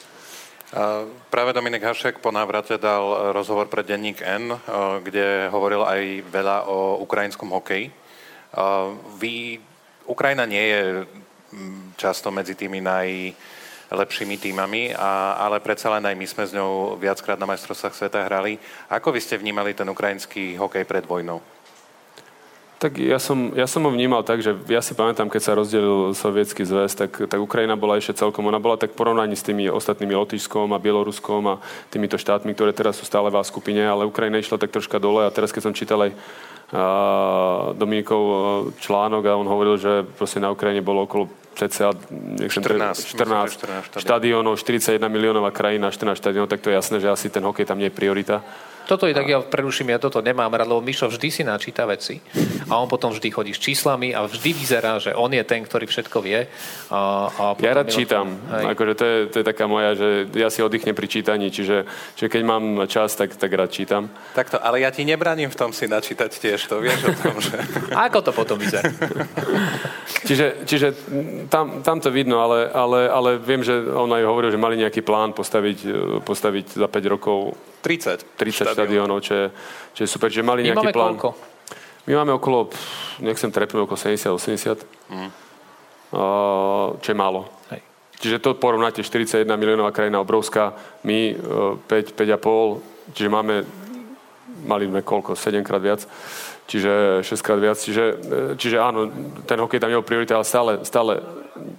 Práve Dominik Hašek po návrate dal rozhovor pre denník N, e, kde hovoril aj veľa o ukrajinskom hokeji. Vy, Ukrajina nie je často medzi tými naj, lepšími týmami, a, ale predsa len aj my sme s ňou viackrát na majstrovstvách sveta hrali. Ako vy ste vnímali ten ukrajinský hokej pred vojnou?
Tak ja som, ja som ho vnímal tak, že ja si pamätám, keď sa rozdelil sovietský zväz, tak, tak Ukrajina bola ešte celkom, ona bola tak porovnaní s tými ostatnými Lotyšskom a Bieloruskom a týmito štátmi, ktoré teraz sú stále v skupine, ale Ukrajina išla tak troška dole a teraz keď som čítal aj Dominikov článok a on hovoril, že proste na Ukrajine bolo okolo cca
14,
14, 14 štadiónov, 41 miliónová krajina, 14 štadiónov, tak to je jasné, že asi ten hokej tam nie je priorita.
Toto je tak, ja preruším, ja toto nemám rád, lebo Mišo vždy si načíta veci a on potom vždy chodí s číslami a vždy vyzerá, že on je ten, ktorý všetko vie. A,
a ja rád čítam. Akože to, je, to je taká moja, že ja si oddychnem pri čítaní, čiže, čiže keď mám čas, tak, tak rád čítam.
Takto, ale ja ti nebraním v tom si načítať tiež, to vieš o tom, že...
A ako to potom vyzerá?
čiže čiže tam, tam to vidno, ale, ale, ale viem, že on aj hovoril, že mali nejaký plán postaviť, postaviť za 5 rokov
30.
30 štadiónov, čo je, čo je super. Že mali
My
nejaký
máme plán. Koľko?
My máme okolo, nechcem trepnúť, okolo 70-80. Mm. Čo je málo. Hej. Čiže to porovnáte, 41 miliónová krajina, obrovská, my uh, 5, 5,5, čiže máme, mali sme koľko, 7 krát viac, čiže 6 krát viac, čiže, e, čiže áno, ten hokej tam je priorita, ale stále, stále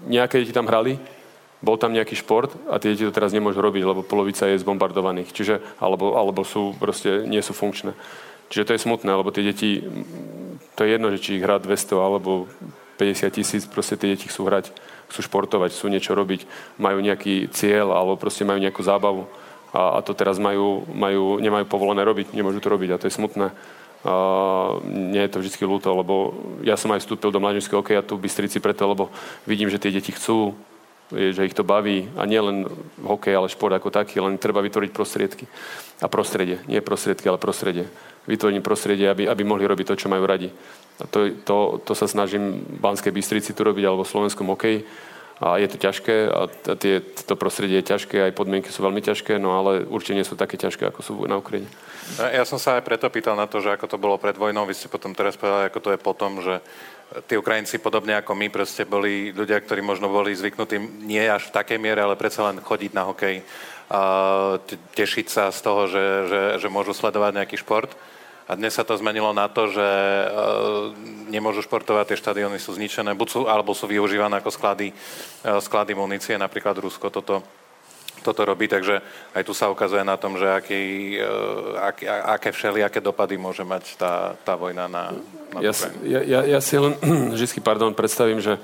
nejaké deti tam hrali, bol tam nejaký šport a tie deti to teraz nemôžu robiť, lebo polovica je zbombardovaných, čiže, alebo, alebo sú proste, nie sú funkčné. Čiže to je smutné, lebo tie deti, to je jedno, že či ich hrá 200 alebo 50 tisíc, proste tie deti chcú hrať, chcú športovať, chcú niečo robiť, majú nejaký cieľ alebo proste majú nejakú zábavu a, a to teraz majú, majú, nemajú povolené robiť, nemôžu to robiť a to je smutné. A nie je to vždy ľúto, lebo ja som aj vstúpil do mladíčského hokeja tu v Bystrici preto, lebo vidím, že tie deti chcú že ich to baví a nie len hokej, ale šport ako taký, len treba vytvoriť prostriedky a prostredie. Nie prostriedky, ale prostredie. Vytvoriť prostredie, aby, aby mohli robiť to, čo majú radi. A to, to, to sa snažím v Banskej Bystrici tu robiť alebo v slovenskom hokeji a je to ťažké a tie, to prostredie je ťažké, aj podmienky sú veľmi ťažké, no ale určite nie sú také ťažké, ako sú na Ukrajine.
Ja som sa aj preto pýtal na to, že ako to bolo pred vojnou, vy ste potom teraz povedali, ako to je potom, že tí Ukrajinci podobne ako my proste boli ľudia, ktorí možno boli zvyknutí nie až v takej miere, ale predsa len chodiť na hokej, tešiť sa z toho, že, že, že môžu sledovať nejaký šport. A dnes sa to zmenilo na to, že e, nemôžu športovať, tie štadióny sú zničené, buď sú, alebo sú využívané ako sklady, e, sklady munície, napríklad Rusko toto, toto robí, takže aj tu sa ukazuje na tom, že aký, e, ak, aké všelijaké dopady môže mať tá, tá vojna na, na
ja, ja, ja, ja si len vždy, pardon, predstavím, že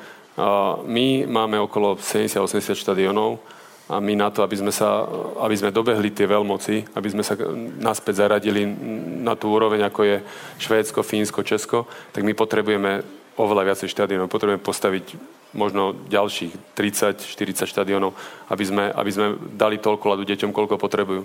my máme okolo 70-80 štadionov, a my na to, aby sme, sa, aby sme dobehli tie veľmoci, aby sme sa naspäť zaradili na tú úroveň, ako je Švédsko, Fínsko, Česko, tak my potrebujeme oveľa viacej štadionov. Potrebujeme postaviť možno ďalších 30-40 štadionov, aby sme, aby sme dali toľko ľadu deťom, koľko potrebujú.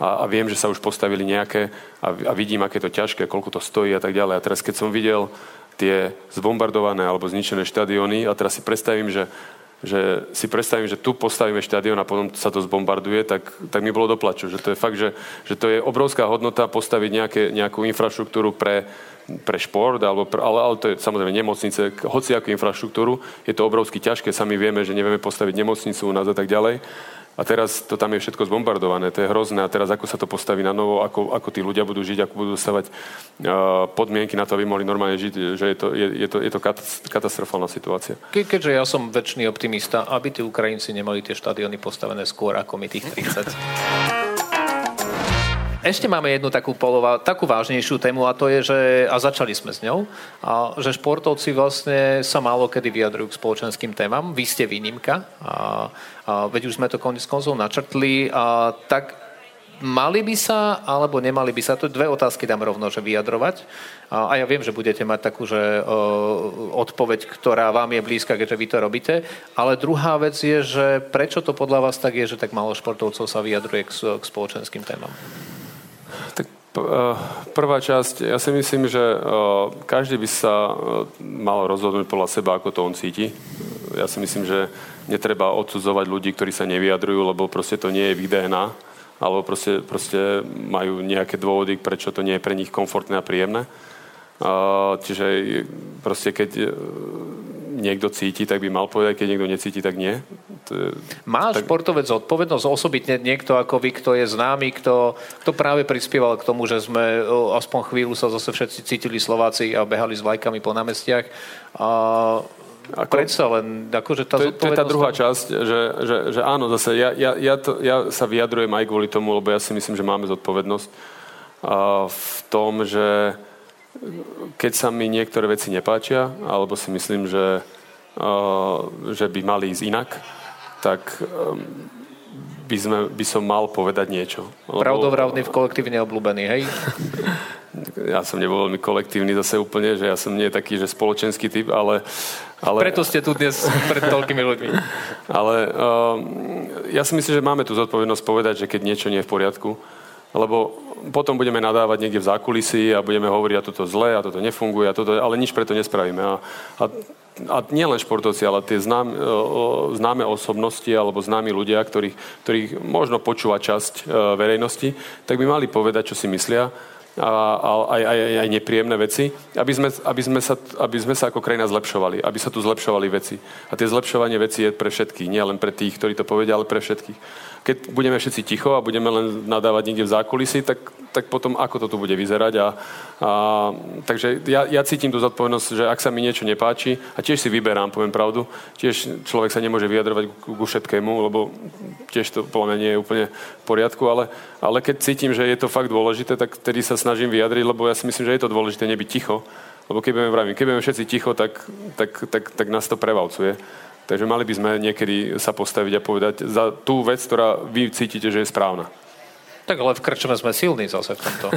A, a viem, že sa už postavili nejaké a, a vidím, aké to ťažké, koľko to stojí a tak ďalej. A teraz, keď som videl tie zbombardované alebo zničené štadióny a teraz si predstavím, že že si predstavím, že tu postavíme štadión a potom sa to zbombarduje, tak, tak mi bolo doplaču. Že to je fakt, že, že to je obrovská hodnota postaviť nejaké, nejakú infraštruktúru pre, pre šport, alebo pre, ale, ale to je samozrejme nemocnice, hoci akú infraštruktúru, je to obrovsky ťažké, sami vieme, že nevieme postaviť nemocnicu u nás a tak ďalej. A teraz to tam je všetko zbombardované, to je hrozné. A teraz ako sa to postaví na novo, ako, ako tí ľudia budú žiť, ako budú dostávať uh, podmienky na to, aby mohli normálne žiť, že je to, je, je to, je to katastrofálna situácia.
Ke, keďže ja som väčší optimista, aby tí Ukrajinci nemali tie štadióny postavené skôr ako my tých 30. Ešte máme jednu takú, polova, takú vážnejšiu tému a to je, že, a začali sme s ňou, a, že športovci vlastne sa málo kedy vyjadrujú k spoločenským témam. Vy ste výnimka, a, a veď už sme to konec koncov načrtli, a, tak mali by sa, alebo nemali by sa, to dve otázky dám rovno, že vyjadrovať. A, ja viem, že budete mať takú, že odpoveď, ktorá vám je blízka, keďže vy to robíte. Ale druhá vec je, že prečo to podľa vás tak je, že tak málo športovcov sa vyjadruje k, k spoločenským témam?
Tak eh, prvá časť, ja si myslím, že eh, každý by sa eh, mal rozhodnúť podľa seba, ako to on cíti. Ja si myslím, že netreba odsudzovať ľudí, ktorí sa nevyjadrujú, lebo proste to nie je DNA, alebo proste, proste majú nejaké dôvody, prečo to nie je pre nich komfortné a príjemné. Čiže proste keď niekto cíti, tak by mal povedať, keď niekto necíti, tak nie. To je,
Má tak... športovec zodpovednosť osobitne niekto ako vy, kto je známy, kto, kto práve prispieval k tomu, že sme aspoň chvíľu sa zase všetci cítili Slováci a behali s vlajkami po námestiach. A ako, predsa len, akože tá
to, je, to je tá druhá časť, že, že, že áno, zase ja, ja, ja, to, ja sa vyjadrujem aj kvôli tomu, lebo ja si myslím, že máme zodpovednosť a v tom, že keď sa mi niektoré veci nepáčia, alebo si myslím, že, uh, že by mali ísť inak, tak um, by, sme, by som mal povedať niečo.
Lebo... Pravdovravný v kolektívne obľúbený, hej?
ja som nebol veľmi kolektívny zase úplne, že ja som nie taký, že spoločenský typ, ale... ale...
Preto ste tu dnes pred toľkými ľuďmi.
ale um, ja si myslím, že máme tu zodpovednosť povedať, že keď niečo nie je v poriadku, lebo potom budeme nadávať niekde v zákulisí a budeme hovoriť, a toto zle, a toto nefunguje, a toto, ale nič preto nespravíme. A, a, a nie len športovci, ale tie znám, známe osobnosti alebo známi ľudia, ktorých, ktorých možno počúva časť e, verejnosti, tak by mali povedať, čo si myslia a, aj, aj, aj nepríjemné veci, aby sme, aby, sme sa, aby sme sa ako krajina zlepšovali, aby sa tu zlepšovali veci. A tie zlepšovanie veci je pre všetkých, nie len pre tých, ktorí to povedia, ale pre všetkých keď budeme všetci ticho a budeme len nadávať niekde v zákulisí, tak, tak potom ako to tu bude vyzerať. A, a, takže ja, ja cítim tú zodpovednosť, že ak sa mi niečo nepáči, a tiež si vyberám, poviem pravdu, tiež človek sa nemôže vyjadrovať ku, ku všetkému, lebo tiež to podľa mňa nie je úplne v poriadku, ale, ale keď cítim, že je to fakt dôležité, tak tedy sa snažím vyjadriť, lebo ja si myslím, že je to dôležité nebyť ticho. Lebo keď budeme, vravím, všetci ticho, tak, tak, tak, tak nás to prevalcuje. Takže mali by sme niekedy sa postaviť a povedať za tú vec, ktorá vy cítite, že je správna.
Tak ale v krčme sme silní zase v tomto.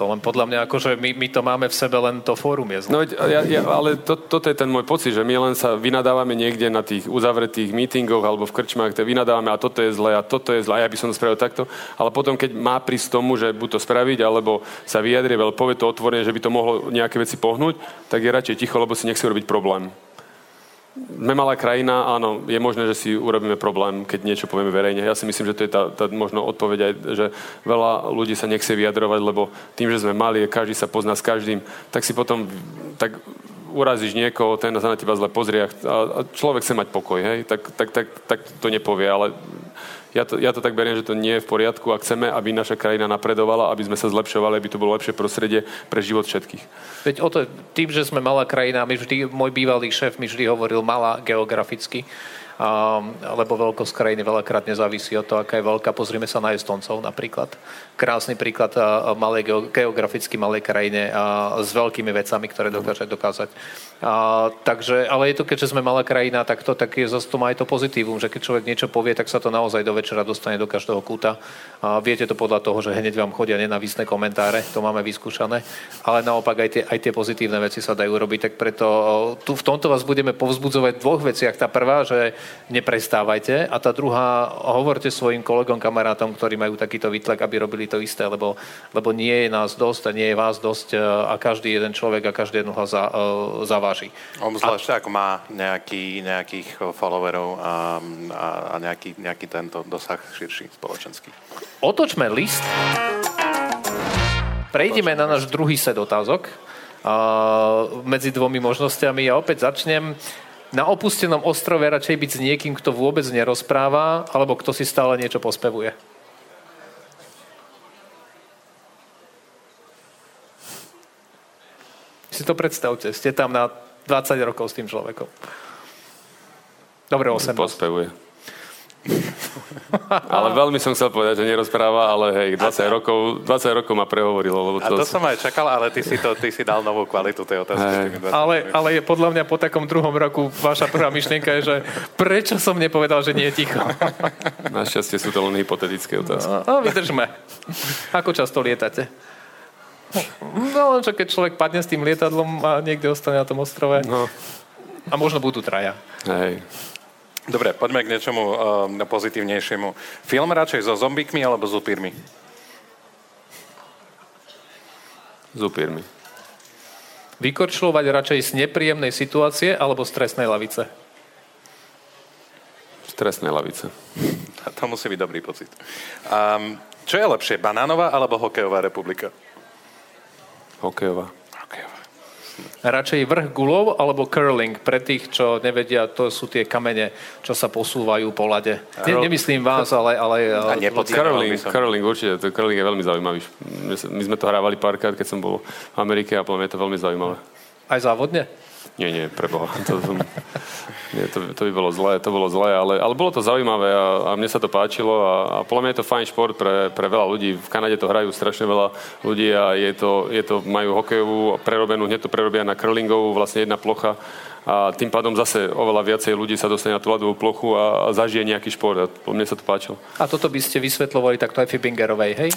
To len podľa mňa, akože my, my to máme v sebe, len to fórum je zle.
No, ja, ja, ale to, toto je ten môj pocit, že my len sa vynadávame niekde na tých uzavretých mítingoch alebo v krčmách, kde vynadávame a toto je zle a toto je zle a ja by som to spravil takto. Ale potom, keď má prísť tomu, že buď to spraviť, alebo sa vyjadrie, ale povie to otvorene, že by to mohlo nejaké veci pohnúť, tak je radšej ticho, lebo si nechce urobiť problém sme malá krajina, áno, je možné, že si urobíme problém, keď niečo povieme verejne. Ja si myslím, že to je tá, tá možno odpoveď aj, že veľa ľudí sa nechce vyjadrovať, lebo tým, že sme mali, každý sa pozná s každým, tak si potom tak urazíš niekoho, ten sa na teba zle pozrie a človek chce mať pokoj, hej? Tak, tak, tak, tak to nepovie, ale ja to, ja to tak beriem, že to nie je v poriadku a chceme, aby naša krajina napredovala, aby sme sa zlepšovali, aby to bolo lepšie prostredie pre život všetkých.
Veď o to, tým, že sme malá krajina, my vždy, môj bývalý šéf mi vždy hovoril malá geograficky, um, lebo veľkosť krajiny veľakrát nezávisí od toho, aká je veľká. Pozrime sa na Estoncov napríklad. Krásny príklad malej, geograficky malej krajine uh, s veľkými vecami, ktoré dokáže dokázať a, takže, ale je to, keďže sme malá krajina, tak to, tak je zase to má aj to pozitívum, že keď človek niečo povie, tak sa to naozaj do večera dostane do každého kúta. A viete to podľa toho, že hneď vám chodia nenavisné komentáre, to máme vyskúšané, ale naopak aj tie, aj tie pozitívne veci sa dajú robiť, tak preto tu v tomto vás budeme povzbudzovať v dvoch veciach. Tá prvá, že neprestávajte a tá druhá, hovorte svojim kolegom, kamarátom, ktorí majú takýto výtlak, aby robili to isté, lebo, lebo nie je nás dosť a nie je vás dosť a každý jeden človek a každý jeden hlas za, za váži.
Obzvlášť, a... ako má nejaký, nejakých followerov a, a, a nejaký, nejaký tento dosah širší spoločenský.
Otočme list. Prejdeme na náš druhý set otázok medzi dvomi možnosťami. Ja opäť začnem. Na opustenom ostrove radšej byť s niekým, kto vôbec nerozpráva, alebo kto si stále niečo pospevuje? Si to predstavte, ste tam na 20 rokov s tým človekom. Dobre, 18.
Pospevuje. ale veľmi som chcel povedať, že nerozpráva, ale hej, 20 rokov, 20 rokov ma prehovorilo. Lebo
to... A to som aj čakal, ale ty si, to, ty si dal novú kvalitu tej otázky.
Ale, ale je podľa mňa po takom druhom roku vaša prvá myšlienka je, že prečo som nepovedal, že nie je ticho?
Našťastie sú to len hypotetické otázky.
No, no vydržme. Ako často lietate? No, čo keď človek padne s tým lietadlom a niekde ostane na tom ostrove. No. A možno budú traja.
Hej.
Dobre, poďme k niečomu uh, pozitívnejšiemu. Film radšej so zombikmi alebo s upírmi?
S upírmi.
Vykorčľovať radšej z nepríjemnej situácie alebo z trestnej lavice?
Z trestnej lavice.
To musí byť dobrý pocit. Um, čo je lepšie, banánová alebo hokejová republika?
Hokejová.
Hokejová.
Radšej vrch gulov alebo curling? Pre tých, čo nevedia, to sú tie kamene, čo sa posúvajú po lade. Ne, nemyslím vás, ale... ale, ale
curling, curling, určite. To curling je veľmi zaujímavý. My sme to hrávali párkrát, keď som bol v Amerike a podľa mňa je to veľmi zaujímavé.
Aj závodne?
Nie, nie, preboha. To, to, to by bolo zlé, to bolo zlé, ale, ale bolo to zaujímavé a, a mne sa to páčilo a, a podľa mňa je to fajn šport pre, pre veľa ľudí. V Kanade to hrajú strašne veľa ľudí a je to, je to majú hokejovú prerobenú, hneď to prerobia na curlingovú, vlastne jedna plocha a tým pádom zase oveľa viacej ľudí sa dostane na tú ľadovú plochu a, a zažije nejaký šport. A mne sa to páčilo.
A toto by ste vysvetlovali takto aj Fibingerovej, hej?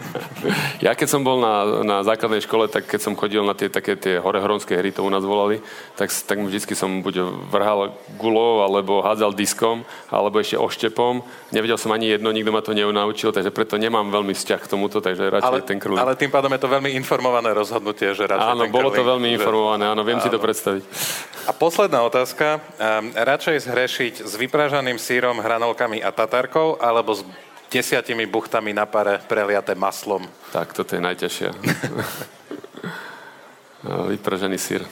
ja keď som bol na, na základnej škole, tak keď som chodil na tie také tie horehronské hry, to u nás volali, tak, tak vždycky som buď vrhal gulou, alebo hádzal diskom, alebo ešte oštepom. Nevedel som ani jedno, nikto ma to neunaučil, takže preto nemám veľmi vzťah k tomuto, takže radšej ale, ten krúlik.
Ale tým pádom je to veľmi informované rozhodnutie, že radšej
Áno,
ten
bolo to veľmi informované, áno, viem áno. si to predstaviť.
A posledná otázka. Um, radšej zhrešiť s vypražaným sírom, hranolkami a tatarkou, alebo s desiatimi buchtami na pare preliaté maslom?
Tak, toto je najťažšia. Vypražený sír.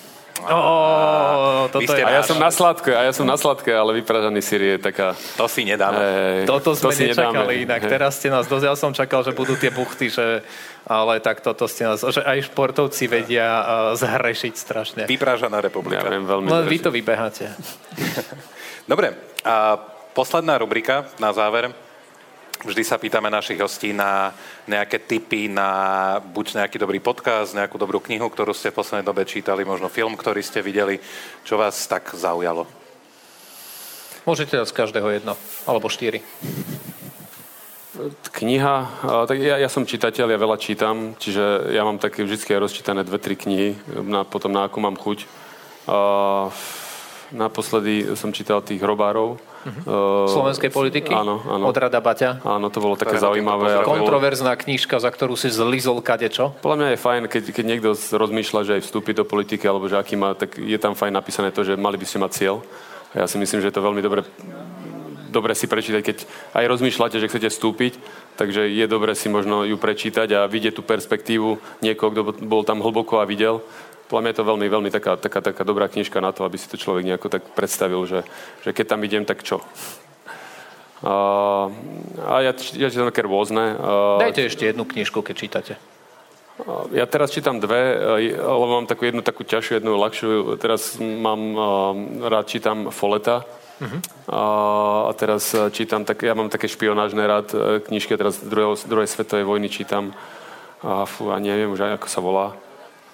Oh, toto je
a ja som na sladké, a ja som na sladké, ale vypražaný sír je taká...
To si nedáme. Ej,
toto sme to si nečakali nedáme. inak. Teraz ste nás dosť, ja som čakal, že budú tie buchty, že, ale tak toto ste nás, že aj športovci vedia uh, zhrešiť strašne.
Vypražaná republika. Ja
viem, veľmi
no, vy to vybeháte.
Dobre, a posledná rubrika na záver. Vždy sa pýtame našich hostí na nejaké tipy na buď nejaký dobrý podcast, nejakú dobrú knihu, ktorú ste v poslednej dobe čítali, možno film, ktorý ste videli. Čo vás tak zaujalo?
Môžete dať z každého jedno, alebo štyri.
Kniha, tak ja, ja som čitateľ, ja veľa čítam, čiže ja mám také vždy rozčítané dve, tri knihy, na, potom na akú mám chuť. Uh, naposledy som čítal tých robárov.
Uh-huh. Slovenskej politiky?
Áno, áno.
Od Rada Baťa?
Áno, to bolo také zaujímavé.
Kontroverzná knižka, za ktorú si zlizol kadečo?
Podľa mňa je fajn, keď, keď niekto rozmýšľa, že aj vstúpi do politiky, alebo že aký má, tak je tam fajn napísané to, že mali by ste mať cieľ. Ja si myslím, že je to veľmi dobre dobre si prečítať, keď aj rozmýšľate, že chcete vstúpiť, takže je dobre si možno ju prečítať a vidieť tú perspektívu niekoho, kto bol tam hlboko a videl. Podľa mňa je to veľmi, veľmi taká, taká, taká dobrá knižka na to, aby si to človek nejako tak predstavil, že, že keď tam idem, tak čo? Uh, a ja, ja čítam také rôzne.
Uh, Dajte ešte jednu knižku, keď čítate.
Uh, ja teraz čítam dve, lebo mám takú jednu takú ťažšiu, jednu ľahšiu. Teraz mám, rád čítam Foleta, Uh-huh. A, teraz čítam, tak, ja mám také špionážne rád e, knižky, teraz druhého, druhej svetovej vojny čítam. A, fú, a neviem už ako sa volá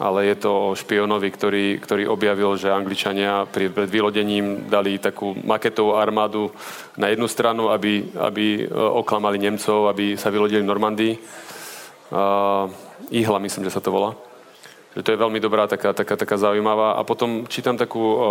ale je to o špionovi, ktorý, ktorý objavil, že Angličania pri, pred vylodením dali takú maketovú armádu na jednu stranu, aby, aby e, oklamali Nemcov, aby sa vylodili v Normandii. Uh, Ihla, myslím, že sa to volá že to je veľmi dobrá, taká, taká, taká zaujímavá. A potom čítam takú uh,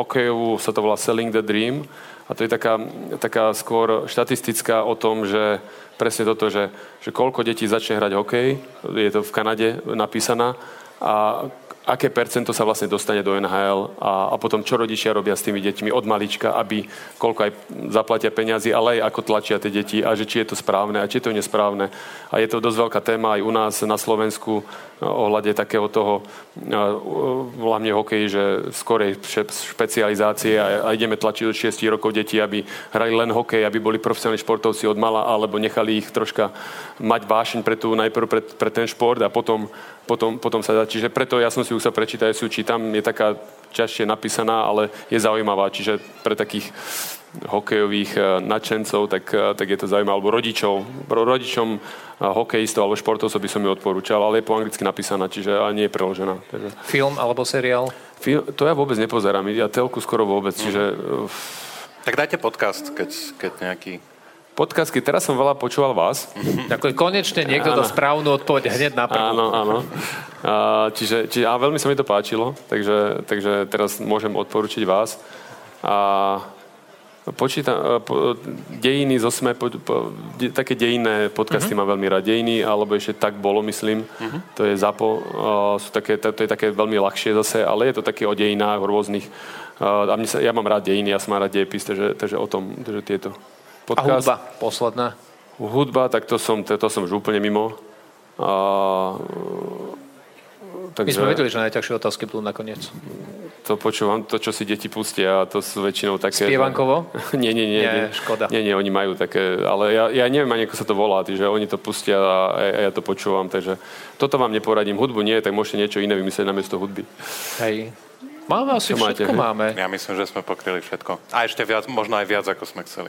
hokejovú, sa to volá Selling the Dream, a to je taká, taká skôr štatistická o tom, že presne toto, že, že koľko detí začne hrať hokej, je to v Kanade napísaná, a aké percento sa vlastne dostane do NHL a, a potom čo rodičia robia s tými deťmi od malička, aby koľko aj zaplatia peniazy, ale aj ako tlačia tie deti a že či je to správne a či je to nesprávne. A je to dosť veľká téma aj u nás na Slovensku ohľade takého toho, hlavne hokej, že skorej špecializácie a, a ideme tlačiť od 6 rokov deti, aby hrali len hokej, aby boli profesionálni športovci od mala, alebo nechali ich troška mať vášeň pre tú, najprv pre, pre ten šport a potom potom, potom sa dá. Čiže preto ja som si ju sa prečítať, si ju čítam, je taká ťažšie napísaná, ale je zaujímavá. Čiže pre takých hokejových eh, nadšencov, tak, eh, tak je to zaujímavé. Alebo rodičov. Rodičom eh, hokejistov alebo športovcov by som ju odporúčal, ale je po anglicky napísaná, čiže nie je preložená. Takže...
Film alebo seriál?
Film, to ja vôbec nepozerám. Ja telku skoro vôbec, čiže...
Tak dajte podcast, keď, keď nejaký
Podcastky, teraz som veľa počúval vás.
Tako konečne niekto áno. dá správnu odpoveď hneď na prvú.
Áno, áno. A, čiže, čiže, a veľmi sa mi to páčilo, takže, takže teraz môžem odporučiť vás. A počítam, po, dejiny z osme, po, po, de, také dejinné podcasty uh-huh. mám veľmi rád. Dejiny, alebo ešte tak bolo, myslím. Uh-huh. To je ZAPO. Uh, sú také, to, to je také veľmi ľahšie zase, ale je to také o dejinách, rôznych. Uh, a mne sa, ja mám rád dejiny, ja som rád dejepis, takže, takže o tom, takže tieto
podcast. A hudba, posledná?
Hudba, tak to som, to, to som už úplne mimo. A,
takže, My sme vedeli, že najťažšie otázky budú nakoniec.
To počúvam, to, čo si deti pustia, to sú väčšinou také...
Spievankovo?
nie, nie, nie, nie.
Škoda.
Nie, nie, oni majú také, ale ja, ja neviem ani, ako sa to volá, že oni to pustia a, a ja to počúvam, takže toto vám neporadím. Hudbu nie, tak môžete niečo iné vymyslieť namiesto hudby.
Hej. Máme asi všetko máte, máme.
Ja myslím, že sme pokryli všetko. A ešte viac, možno aj viac, ako sme chceli.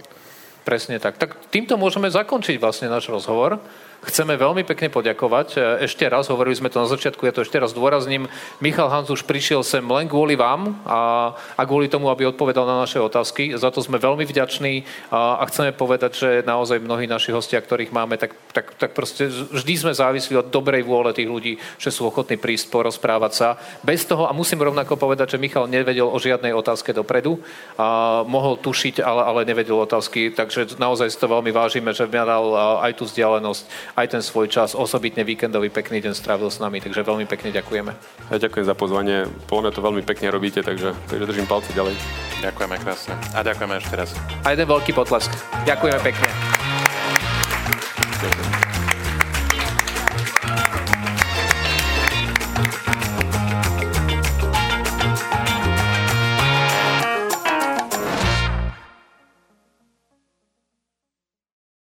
Presne tak. Tak týmto môžeme zakončiť vlastne náš rozhovor. Chceme veľmi pekne poďakovať. E, ešte raz, hovorili sme to na začiatku, ja to ešte raz dôrazním. Michal Hans už prišiel sem len kvôli vám a, a kvôli tomu, aby odpovedal na naše otázky. Za to sme veľmi vďační a, a chceme povedať, že naozaj mnohí naši hostia, ktorých máme, tak, tak, tak proste vždy sme závislí od dobrej vôle tých ľudí, že sú ochotní prísť, porozprávať sa. Bez toho, a musím rovnako povedať, že Michal nevedel o žiadnej otázke dopredu, a mohol tušiť, ale, ale nevedel otázky, takže naozaj si to veľmi vážime, že dal aj tú vzdialenosť aj ten svoj čas, osobitne víkendový pekný deň strávil s nami, takže veľmi pekne ďakujeme.
Ja ďakujem za pozvanie, podľa to veľmi pekne robíte, takže, takže držím palce ďalej.
Ďakujeme krásne a ďakujeme ešte raz.
A jeden veľký potlesk. Ďakujeme pekne.